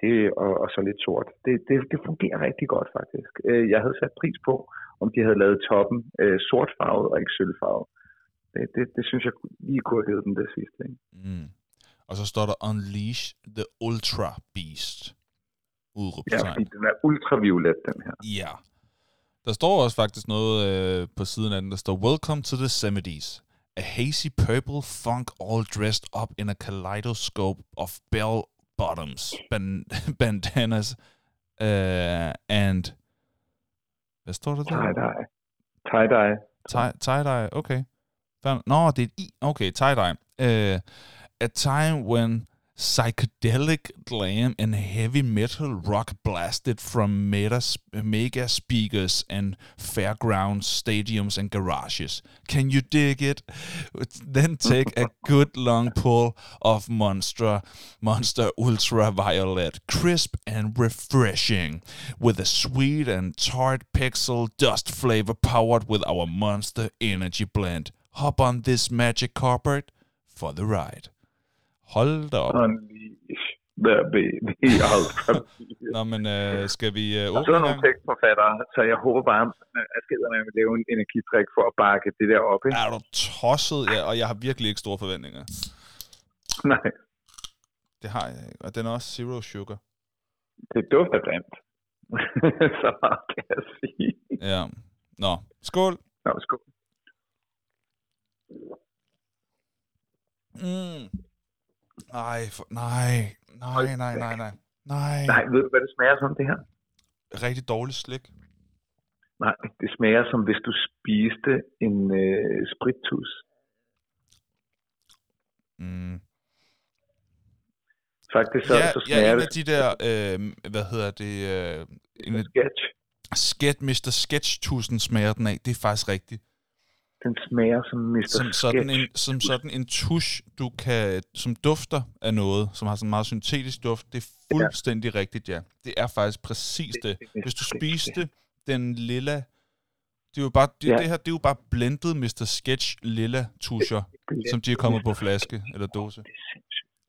Det, og, og så lidt sort. Det, det, det fungerer rigtig godt faktisk. Øh, jeg havde sat pris på, om de havde lavet toppen øh, sortfarvet og ikke sølvfarvet. Det, det, det synes jeg lige kunne have givet dem det sidste. Ikke? Mm. Og så står der Unleash the Ultra Beast. Ja, fordi den er ultraviolet, den her. Ja. Der står også faktisk noget øh, på siden af den, der står Welcome to the 70s a hazy purple funk all dressed up in a kaleidoscope of bell bottoms, ban- bandanas, uh, and... Hvad står der der? Tie-dye. Tie-dye. Tie-dye, okay. Nå, det er i. Okay, tie-dye. Uh, a time when psychedelic glam and heavy metal rock blasted from meta, mega speakers and fairgrounds, stadiums, and garages. Can you dig it? Then take a good long pull of Monster, Monster Ultraviolet, crisp and refreshing, with a sweet and tart pixel dust flavor powered with our Monster Energy Blend. Hop on this magic carpet for the ride. Hold da op. Nå, men øh, skal vi øh, åbne? Så er nogle tekstforfattere, så jeg håber bare, at skiderne vil lave en energitrik for at bakke det der op. Ikke? Er du tosset? Ja, og jeg har virkelig ikke store forventninger. Nej. Det har jeg ikke. Og den er også zero sugar. Det dufter grimt. så meget kan jeg sige. Ja. Nå, skål. Nå, skål. Mm. Nej, for, nej, nej, nej, nej, nej. Nej. Nej, ved du, hvad det smager som, det her? Rigtig dårligt slik. Nej, det smager som, hvis du spiste en øh, spritus. Mm. Faktisk så, ja, så smager ja, en det... af de der, øh, hvad hedder det? Øh, en sketch. Sketch, Mr. Sketch-tusen smager den af. Det er faktisk rigtigt den smager som Mr. Som sådan, en, som sådan en tusch, du kan, som dufter af noget, som har sådan en meget syntetisk duft. Det er fuldstændig ja. rigtigt, ja. Det er faktisk præcis det. det. Hvis du spiste den lilla, det er jo bare, det, ja. det her, det er jo bare blendet Mr. Sketch lilla tuscher, som de er kommet på flaske eller dåse.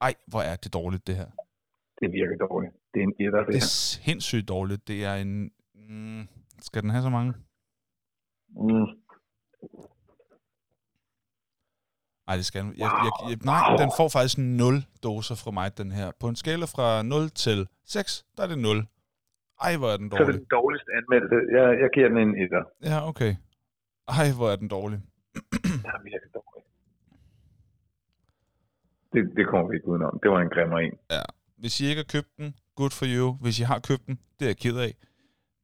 Ej, hvor er det dårligt, det her. Det virker dårligt. Det er en etter, det, det er her. sindssygt dårligt. Det er en... Mm, skal den have så mange? Mm. Nej, det skal. Jeg, jeg, jeg, nej, den får faktisk 0 doser fra mig, den her. På en skala fra 0 til 6, der er det 0. Ej, hvor er den dårlig. Så er det den dårligste anmeldte. Jeg, jeg giver den en 1. Ja, okay. Ej, hvor er den dårlig. den er virkelig dårlig. Det, det kommer vi ikke udenom. Det var en grimmer en. Ja. Hvis I ikke har købt den, good for you. Hvis I har købt den, det er jeg ked af.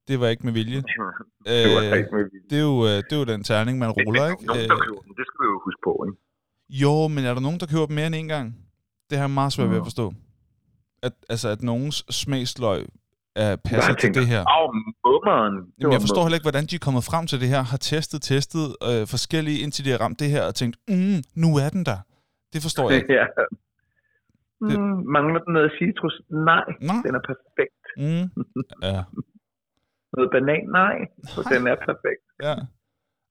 Det var ikke med vilje. det var ikke med vilje. Det er jo, øh, det er jo den terning, man ruller, ikke? Nogen, der køber den, det skal vi jo huske på, ikke? Jo, men er der nogen, der køber dem mere end en gang? Det har jeg meget svært ved at forstå. At, altså, at nogens smagsløg er passer til det her. Åh, mummeren. Jamen, jeg forstår heller ikke, hvordan de er kommet frem til det her, har testet, testet øh, forskellige, indtil de har ramt det her, og tænkt, mm, nu er den der. Det forstår jeg ikke. ja. Mm, det... Mangler den noget citrus? Nej, Nej. den er perfekt. Mm. Ja. noget banan? Nej, for den er perfekt. Ja.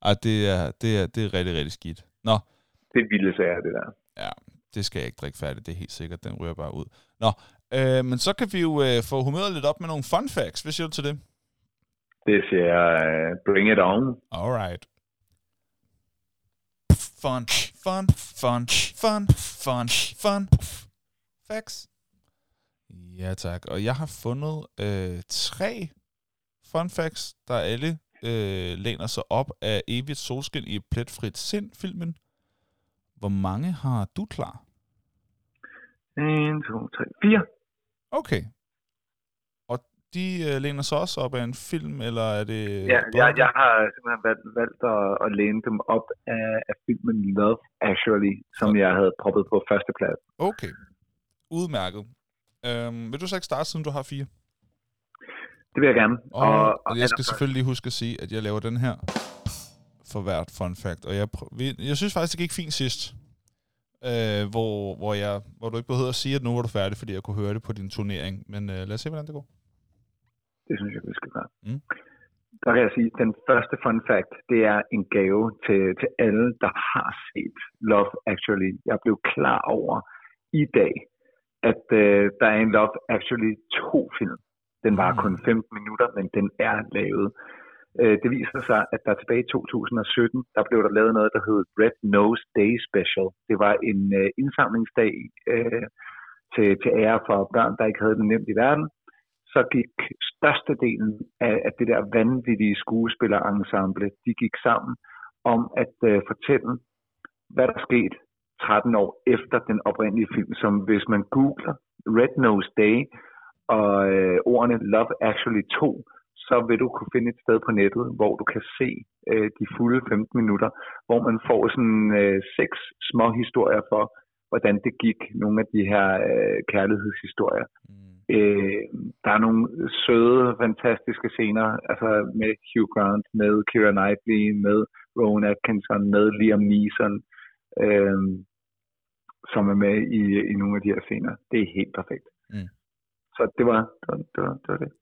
Ej, det er, det, er, det er rigtig, rigtig skidt. Nå, det er vilde sager, det der. Ja, det skal jeg ikke drikke færdigt, det er helt sikkert. Den ryger bare ud. Nå, øh, men så kan vi jo øh, få humøret lidt op med nogle fun facts. Hvad siger du til det? Det siger jeg, uh, bring it on. Alright. Fun, fun, fun, fun, fun, fun. Facts. Ja, tak. Og jeg har fundet øh, tre fun facts, der alle øh, læner sig op af Evigt Solskin i Pletfrit Sind-filmen. Hvor mange har du klar? 1, 2, 3, 4. Okay. Og de uh, læner sig også op af en film, eller er det... Ja, jeg, jeg har simpelthen valgt, valgt at, at læne dem op af, af filmen Love Actually, som jeg havde proppet på førsteplads. Okay, udmærket. Øhm, vil du så ikke starte, siden du har fire? Det vil jeg gerne. Og, og, og jeg skal selvfølgelig huske at sige, at jeg laver den her for hvert fun fact. Og jeg, jeg synes faktisk, det gik fint sidst. Øh, hvor, hvor, jeg, hvor du ikke behøver at sige, at nu var du færdig, fordi jeg kunne høre det på din turnering. Men øh, lad os se, hvordan det går. Det synes jeg, vi skal gøre. Mm. Der kan jeg sige, at den første fun fact, det er en gave til, til alle, der har set Love Actually. Jeg blev klar over i dag, at øh, der er en Love Actually 2-film. Den var mm. kun 15 minutter, men den er lavet. Øh, det viser sig, at der tilbage i 2017, der blev der lavet noget, der hed Red Nose Day Special. Det var en øh, indsamlingsdag øh, til, til ære for børn, der ikke havde det nemt i verden. Så gik størstedelen af, af det der vanvittige skuespillerensemble, de gik sammen om at øh, fortælle, hvad der skete 13 år efter den oprindelige film, som hvis man googler Red Nose Day og øh, ordene Love Actually 2, så vil du kunne finde et sted på nettet, hvor du kan se øh, de fulde 15 minutter, hvor man får sådan øh, seks små historier for, hvordan det gik nogle af de her øh, kærlighedshistorier. Mm. Øh, der er nogle søde, fantastiske scener, altså med Hugh Grant, med Keira Knightley, med Rowan Atkinson, med Liam Neeson, øh, som er med i, i nogle af de her scener. Det er helt perfekt. Mm. Så det var det. Var, det, var, det, var det.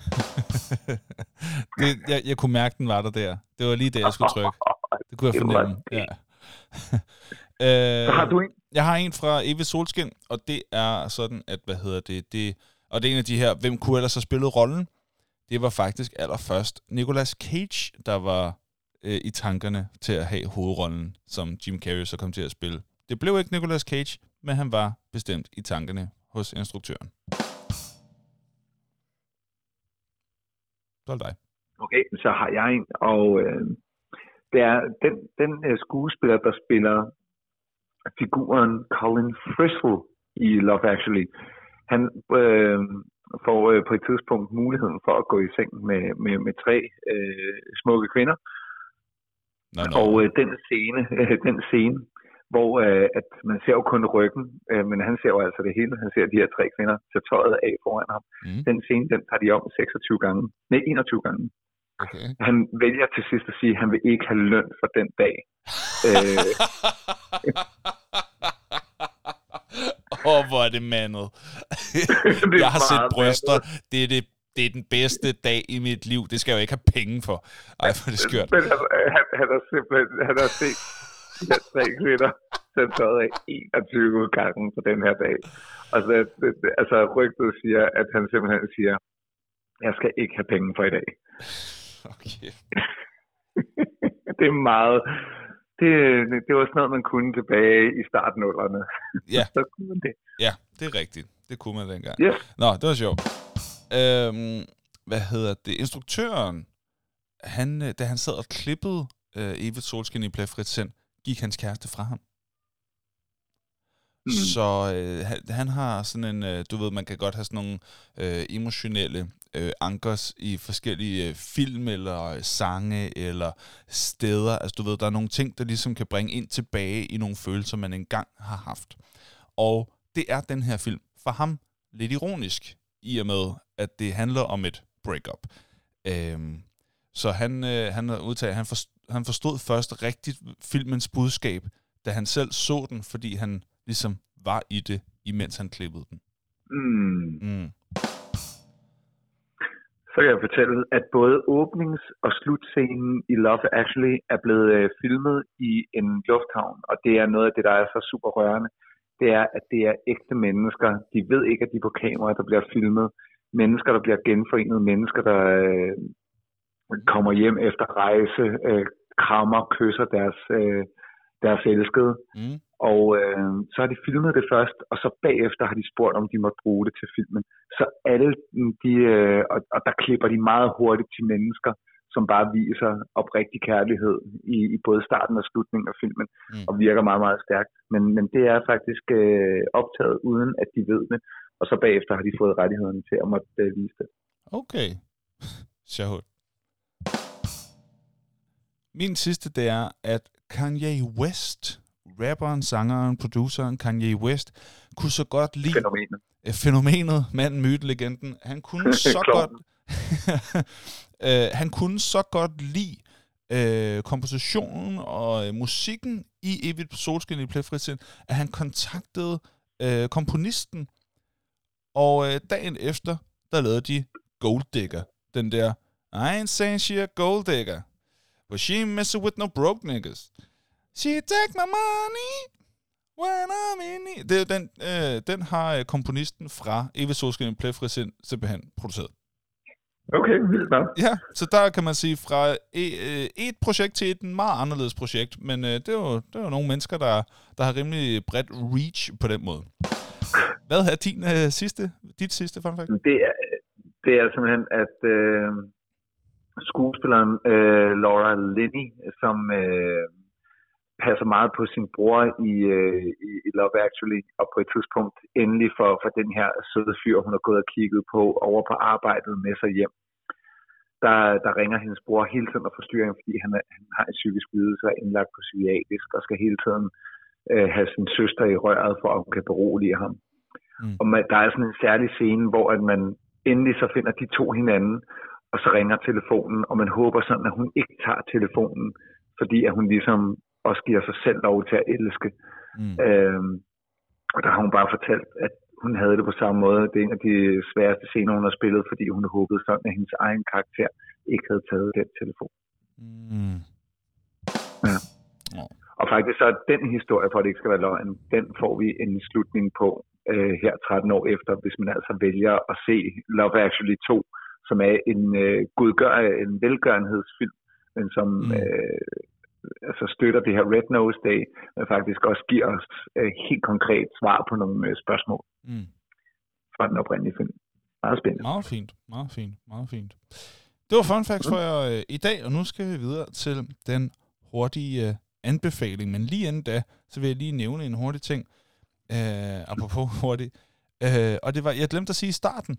det, jeg, jeg kunne mærke, den var der der. Det var lige det, jeg skulle trykke. Det kunne jeg fornemme. Ja. øh, Så har du en? Jeg har en fra Evigt Solskin, og det er sådan, at, hvad hedder det, det og det er en af de her, hvem kunne ellers have spillet rollen? Det var faktisk allerførst Nicolas Cage, der var øh, i tankerne til at have hovedrollen, som Jim Carrey så kom til at spille. Det blev ikke Nicolas Cage, men han var bestemt i tankerne hos instruktøren. Er dig. Okay, så har jeg en, og øh, det er den, den uh, skuespiller, der spiller figuren Colin Frisell i Love Actually. Han øh, får øh, på et tidspunkt muligheden for at gå i seng med, med, med tre øh, smukke kvinder. No, no. Og øh, den scene, øh, den scene hvor øh, at man ser jo kun ryggen, øh, men han ser jo altså det hele. Han ser de her tre kvinder tage tøjet af foran ham. Mm. Den scene, den tager de om 26 gange. Nej, 21 gange. Okay. Han vælger til sidst at sige, at han vil ikke have løn for den dag. øh, Åh, oh, hvor er det mandet. jeg har set bryster. Det er det det er den bedste dag i mit liv. Det skal jeg jo ikke have penge for. Ej, for det er skørt. Men han, han, han har simpelthen han har set her tre kvinder tage tøjet af 21 gange på den her dag. Og så, altså rygtet siger, at han simpelthen siger, jeg skal ikke have penge for i dag. Okay. det er meget... Det, det var sådan noget, man kunne tilbage i starten af Ja. så kunne man det. Ja, det er rigtigt. Det kunne man dengang. Yes. Nå, det var sjovt. Øhm, hvad hedder det? Instruktøren, han, øh, da han sad og klippede øh, Evigt Solskin i Plafrit Sind, gik hans kæreste fra ham. Mm. Så øh, han, han har sådan en, øh, du ved, man kan godt have sådan nogle øh, emotionelle øh, ankers i forskellige øh, film eller øh, sange eller steder. Altså du ved, der er nogle ting, der ligesom kan bringe ind tilbage i nogle følelser, man engang har haft. Og det er den her film for ham lidt ironisk, i og med, at det handler om et breakup. Øhm, så han, øh, han udtalt, han, forstår, han forstod først rigtigt filmens budskab, da han selv så den, fordi han ligesom var i det, imens han klippede den. Mm. Mm. Så kan jeg fortælle, at både åbnings- og slutscenen i Love Actually er blevet øh, filmet i en lufthavn, og det er noget af det, der er så super rørende. Det er, at det er ægte mennesker. De ved ikke, at de er på kamera, der bliver filmet. Mennesker, der bliver genforenet. Mennesker, der øh, kommer hjem efter rejse, øh, krammer, kysser deres, øh, deres elskede. Mm. Og øh, så har de filmet det først, og så bagefter har de spurgt, om de måtte bruge det til filmen. Så alle de, øh, og, og der klipper de meget hurtigt til mennesker, som bare viser oprigtig kærlighed i, i både starten og slutningen af filmen, mm. og virker meget, meget stærkt. Men, men det er faktisk øh, optaget uden, at de ved det, og så bagefter har de fået rettighederne til at måtte øh, vise det. Okay. Sjovt. Min sidste, det er, at Kanye West, rapperen, sangeren, produceren Kanye West, kunne så godt lide... Fænomenet. Fænomenet, manden, myten, legenden. Han kunne så godt... uh, han kunne så godt lide uh, kompositionen og uh, musikken i Evigt Solskin i Pletfritid, at han kontaktede uh, komponisten, og uh, dagen efter, der lavede de Gold Digger. Den der, I ain't saying she a gold digger, but she ain't messing with no broke niggas. She take my money when I'm in it. Det er den, øh, den har øh, komponisten fra Eve Solskin Plefrisind simpelthen produceret. Okay, vildt nok. Ja, så der kan man sige fra et, øh, et projekt til et meget anderledes projekt, men øh, det, er jo, det er jo nogle mennesker, der, der har rimelig bredt reach på den måde. Hvad er din øh, sidste, dit sidste fun fact? Det er, det er simpelthen, at øh, skuespilleren øh, Laura Linney, som øh, passer meget på sin bror i, øh, i Love Actually, og på et tidspunkt endelig for, for den her søde fyr, hun har gået og kigget på over på arbejdet med sig hjem. Der, der ringer hendes bror hele tiden og forstyrrer hende, fordi han, er, han har en psykisk lidelse og er indlagt på psykiatrisk og skal hele tiden øh, have sin søster i røret, for at hun kan berolige ham. Mm. Og man, der er sådan en særlig scene, hvor at man endelig så finder de to hinanden, og så ringer telefonen, og man håber sådan, at hun ikke tager telefonen, fordi at hun ligesom også giver sig selv lov til at elske. Mm. Øhm, og der har hun bare fortalt, at hun havde det på samme måde. Det er en af de sværeste scener, hun har spillet, fordi hun håbede sådan, at hendes egen karakter ikke havde taget den telefon. Mm. Ja. Oh. Og faktisk så er den historie, for at det ikke skal være løgn, den får vi en slutning på øh, her 13 år efter, hvis man altså vælger at se Love Actually 2, som er en, øh, godgør, en velgørenhedsfilm, men som mm. øh, altså støtter det her Red Nose Day, men faktisk også giver os øh, helt konkret svar på nogle øh, spørgsmål mm. fra den oprindelige film. Meget spændende. Meget fint, meget fint, meget fint. Det var fun facts for jer øh, i dag, og nu skal vi videre til den hurtige øh, anbefaling. Men lige inden da, så vil jeg lige nævne en hurtig ting, øh, apropos hurtigt. Øh, og det var, jeg glemte at sige i starten,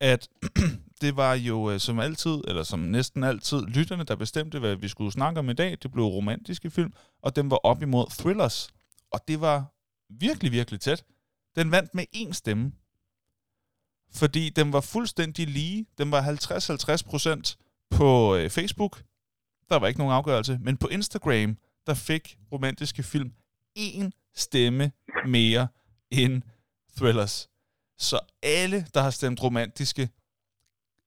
at det var jo øh, som altid, eller som næsten altid, lytterne, der bestemte, hvad vi skulle snakke om i dag. Det blev romantiske film, og den var op imod thrillers. Og det var virkelig, virkelig tæt. Den vandt med én stemme. Fordi den var fuldstændig lige. Den var 50-50% på øh, Facebook. Der var ikke nogen afgørelse. Men på Instagram, der fik romantiske film én stemme mere end thrillers. Så alle, der har stemt romantiske,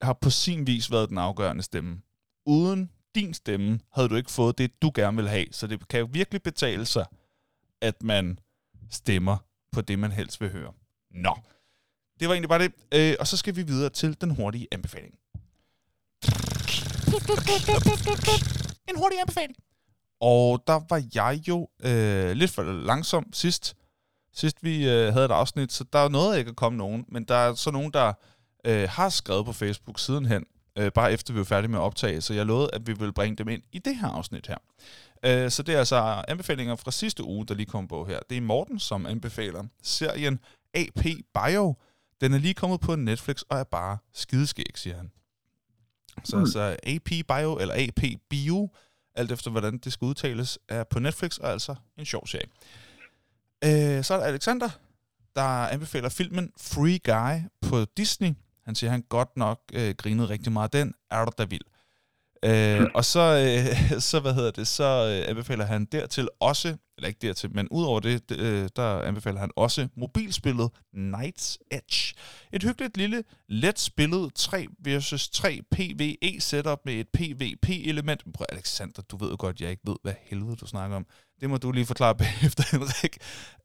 har på sin vis været den afgørende stemme. Uden din stemme havde du ikke fået det, du gerne vil have. Så det kan jo virkelig betale sig, at man stemmer på det, man helst vil høre. Nå, det var egentlig bare det. Øh, og så skal vi videre til den hurtige anbefaling. En hurtig anbefaling. Og der var jeg jo øh, lidt for langsom sidst, sidst vi øh, havde et afsnit, så der er noget, ikke at komme nogen, men der er så nogen, der øh, har skrevet på Facebook sidenhen, øh, bare efter vi var færdige med at optage, så jeg lovede, at vi ville bringe dem ind i det her afsnit her. Øh, så det er altså anbefalinger fra sidste uge, der lige kom på her. Det er Morten, som anbefaler serien AP Bio. Den er lige kommet på Netflix og er bare skideskæg, siger han. Så mm. altså AP Bio, eller AP Bio, alt efter hvordan det skal udtales, er på Netflix og altså en sjov serie. Øh, så er der Alexander, der anbefaler filmen Free Guy på Disney. Han siger, at han godt nok øh, grinede rigtig meget. Den er du da vild. Øh, og så, øh, så, hvad hedder det, så øh, anbefaler han dertil også, eller ikke dertil, men udover det, øh, der anbefaler han også mobilspillet Night's Edge. Et hyggeligt lille, let spillet 3 versus 3 PvE setup med et PvP-element. Prøv Alexander, du ved jo godt, jeg ikke ved, hvad helvede du snakker om. Det må du lige forklare bagefter, Henrik.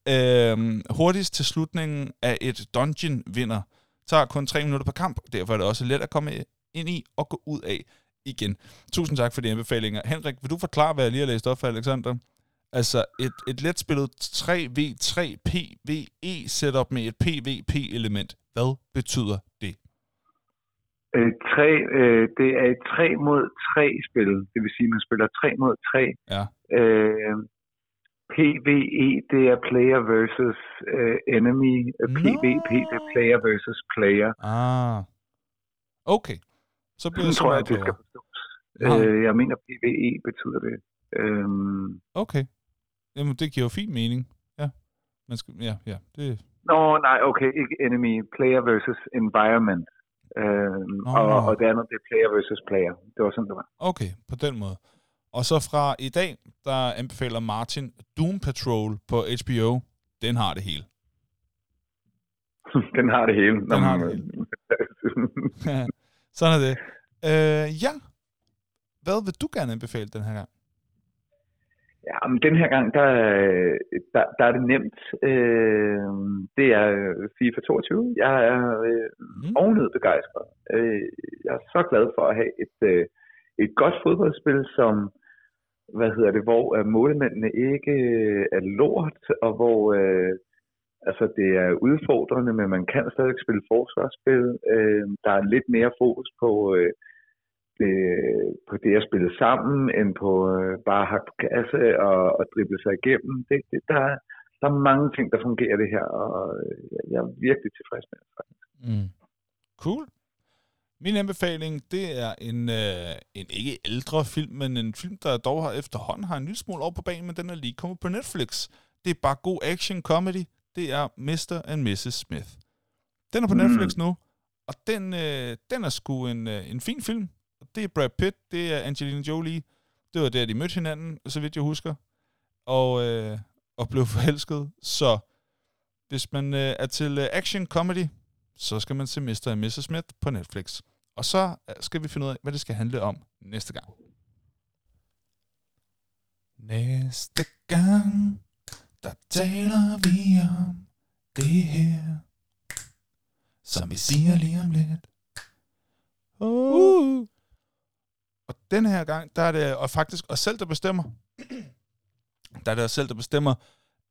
Øhm, hurtigst til slutningen af et dungeon vinder. Tager kun 3 minutter per kamp, derfor er det også let at komme ind i og gå ud af igen. Tusind tak for de anbefalinger. Henrik, vil du forklare, hvad jeg lige har læst op for Alexander? Altså et, et letspillet 3v3 PvE setup med et PvP-element. Hvad betyder det? Øh, 3, øh, det er et 3 mod 3 spil. Det vil sige, at man spiller 3 mod 3. Ja. Øh, PvE, det er player versus uh, enemy. No. PvP, det er player versus player. Ah. Okay. Så bliver det Sådan tror jeg, det skal forstås. Nej. Øh, jeg mener, PvE betyder det. Øhm, Okay. Jamen, det giver jo fin mening. Ja. Man skal, ja, ja. Det, Nå, nej, okay, ikke enemy. Player versus environment. Øhm, Nå. og, og det andet, det er player versus player. Det var sådan, det var. okay, på den måde. Og så fra i dag, der anbefaler Martin Doom Patrol på HBO. Den har det hele. Den har det hele. Den har det Sådan er det. Øh, ja. Hvad vil du gerne anbefale den her gang? Ja, men den her gang, der, der, der er det nemt. Øh, det er FIFA 22. Jeg er øh, Mm. ovenud begejstret. Øh, jeg er så glad for at have et, øh, et godt fodboldspil, som hvad hedder det, hvor øh, målmændene ikke øh, er lort, og hvor øh, altså, det er udfordrende, men man kan stadig spille forsvarsspil. Øh, der er lidt mere fokus på, øh, det, på det at spille sammen, end på øh, bare at på kasse og, og drible sig igennem. Det, det, der, er- der er mange ting, der fungerer det her, og jeg er virkelig tilfreds med det. Mm. Cool. Min anbefaling, det er en, øh, en ikke ældre film, men en film, der dog har efterhånden har en lille smule over på banen, men den er lige kommet på Netflix. Det er bare god action comedy. Det er Mr. and Mrs. Smith. Den er på Mm. Netflix nu, og den, øh, den er sgu en, øh, en fin film. Det er Brad Pitt, det er Angelina Jolie. Det var der, de mødte hinanden, så vidt jeg husker. Og, øh, og blev forelsket. Så hvis man øh, er til øh, action comedy, så skal man se Mr. og Mrs. Smith på Netflix. Og så øh, skal vi finde ud af, hvad det skal handle om næste gang. Næste gang, der taler vi om det her, som vi siger lige om lidt. Uh. uh. Den her gang, der er det og faktisk os selv, der bestemmer. Der er det os selv, der bestemmer,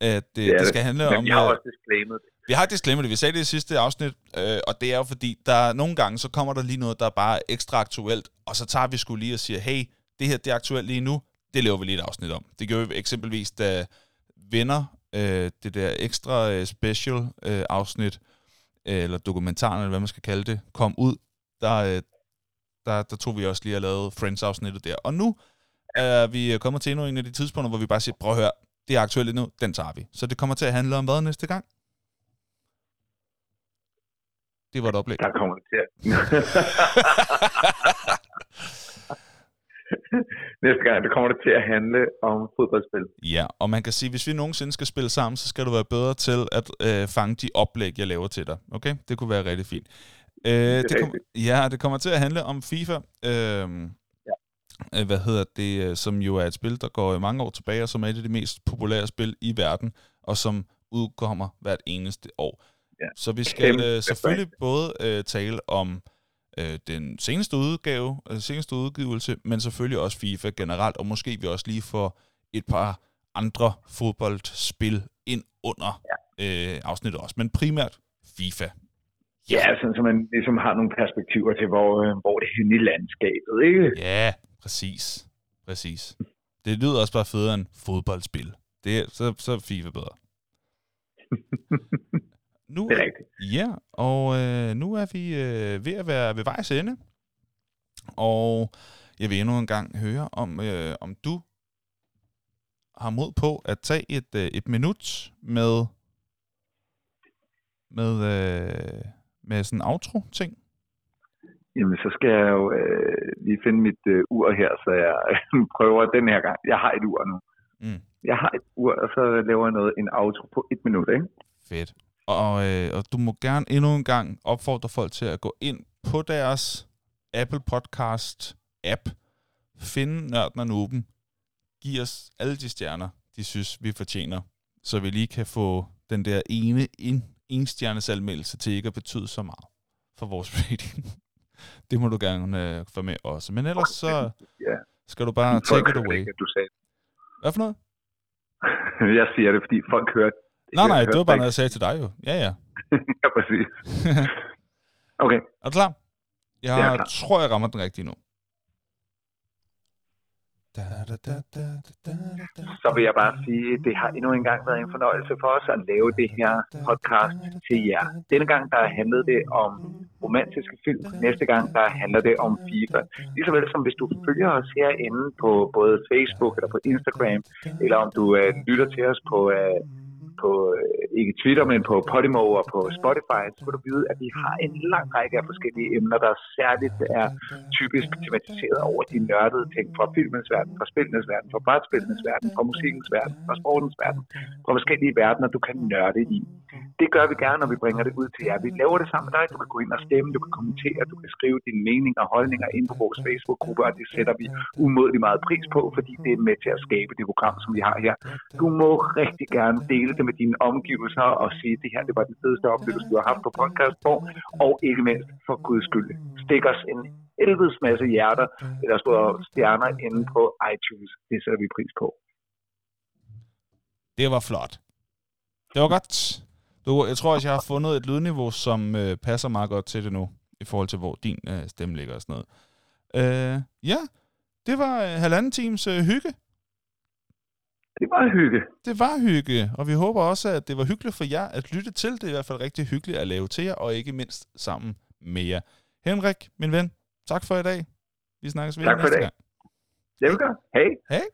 at øh, det, er det skal handle Men om... jeg har øh, også disclaimet det. vi har disclaimer det, vi sagde det i sidste afsnit, øh, og det er jo fordi, der nogle gange, så kommer der lige noget, der er bare ekstra aktuelt, og så tager vi skulle lige og siger, hey, det her det er aktuelt lige nu, det laver vi lige et afsnit om. Det gjorde vi eksempelvis, da Venner, øh, det der ekstra øh, special øh, afsnit, øh, eller dokumentaren, eller hvad man skal kalde det, kom ud, der, øh, der, der tog vi også lige og lavede Friends-afsnittet der. Og nu er vi kommet til endnu en af de tidspunkter, hvor vi bare siger, prøv at høre, det er aktuelt nu, den tager vi. Så det kommer til at handle om hvad næste gang? Det var et oplæg. Der kommer det til at... Næste gang, det kommer det til at handle om fodboldspil. Ja, og man kan sige, hvis vi nogensinde skal spille sammen, så skal du være bedre til at øh, fange de oplæg, jeg laver til dig. Okay? Det kunne være rigtig fint. Øh, det, det kom, ja, det kommer til at handle om FIFA. Øh, ja. Hvad hedder det, øh, som jo er et spil, der går mange år tilbage, og som er et af de mest populære spil i verden, og som udkommer hvert eneste år. Ja. Så vi skal Kæmpe øh, selvfølgelig både øh, tale om øh, den seneste udgave, øh, seneste udgivelse, men selvfølgelig også FIFA generelt, og måske vi også lige får et par andre fodboldspil ind under ja. øh, afsnittet også, men primært FIFA. Ja, sådan så man ligesom har nogle perspektiver til, hvor, øh, hvor det er henne i landskabet, ikke? Ja, præcis. Præcis. Det lyder også bare federe end fodboldspil. Det er, så, så er FIFA bedre. Nu, Det er rigtigt. Ja, og øh, nu er vi øh, ved at være ved vejs ende. Og jeg vil endnu en gang høre, om, øh, om du har mod på at tage et, øh, et minut med med, øh, med sådan en outro-ting. Jamen, så skal jeg jo øh, lige finde mit øh, ur her, så jeg prøver den her gang. Jeg har et ur nu. Mm. Jeg har et ur, og så laver jeg noget, en outro på et minut, ikke? Fedt. Og, øh, og du må gerne endnu en gang opfordre folk til at gå ind på deres Apple Podcast app, finde Nørden og Nuben, giv os alle de stjerner, de synes, vi fortjener, så vi lige kan få den der ene en, en stjernes anmeldelse til ikke at betyde så meget for vores rating. det må du gerne øh, få med også. Men ellers så Ja. skal du bare Folk take it away. Ikke, du sagde. Hvad for noget? jeg siger det, fordi folk hørte. Nej, nej, det var bare noget, jeg sagde til dig jo. Ja, ja. ja, præcis. Okay, Er du klar? Jeg Jeg er klar. tror, jeg rammer den rigtige nu så vil jeg bare sige, at det har endnu en gang været en fornøjelse for os at lave det her podcast til jer. Denne gang der handlede det om romantiske film. Næste gang, der handler det om FIFA. Ligesåvel som hvis du følger os herinde på både Facebook eller på Instagram, eller om du øh, lytter til os på, øh, på øh, ikke Twitter, men på Podimo og på Spotify, så vil du vide, at vi har en lang række af forskellige emner, der særligt er typisk tematiseret over de nørdede ting fra filmens verden, fra spillenes verden, fra brætspillenes verden, fra musikkens verden, fra sportens verden, fra forskellige verdener, du kan nørde i. Det gør vi gerne, når vi bringer det ud til jer. Vi laver det sammen med dig. Du kan gå ind og stemme, du kan kommentere, du kan skrive dine meninger og holdninger ind på vores Facebook-gruppe, og det sætter vi umådelig meget pris på, fordi det er med til at skabe det program, som vi har her. Du må rigtig gerne dele det med dine omgivelser og sige, at det her det var den fedeste oplevelse, du har haft på podcast på, og ikke mindst for guds skyld. Stik os en helvedes masse hjerter eller store stjerner inde på iTunes. Det sætter vi pris på. Det var flot. Det var godt. Du, jeg tror også, jeg har fundet et lydniveau, som øh, passer meget godt til det nu, i forhold til, hvor din øh, stemme ligger og sådan noget. Øh, ja, det var øh, halvanden times øh, hygge. Det var hygge. Det var hygge, og vi håber også, at det var hyggeligt for jer at lytte til. Det er i hvert fald rigtig hyggeligt at lave til jer, og ikke mindst sammen med jer. Henrik, min ven, tak for i dag. Vi snakkes ved tak for næste i dag. gang. Det vil gøre. Hej. Hej.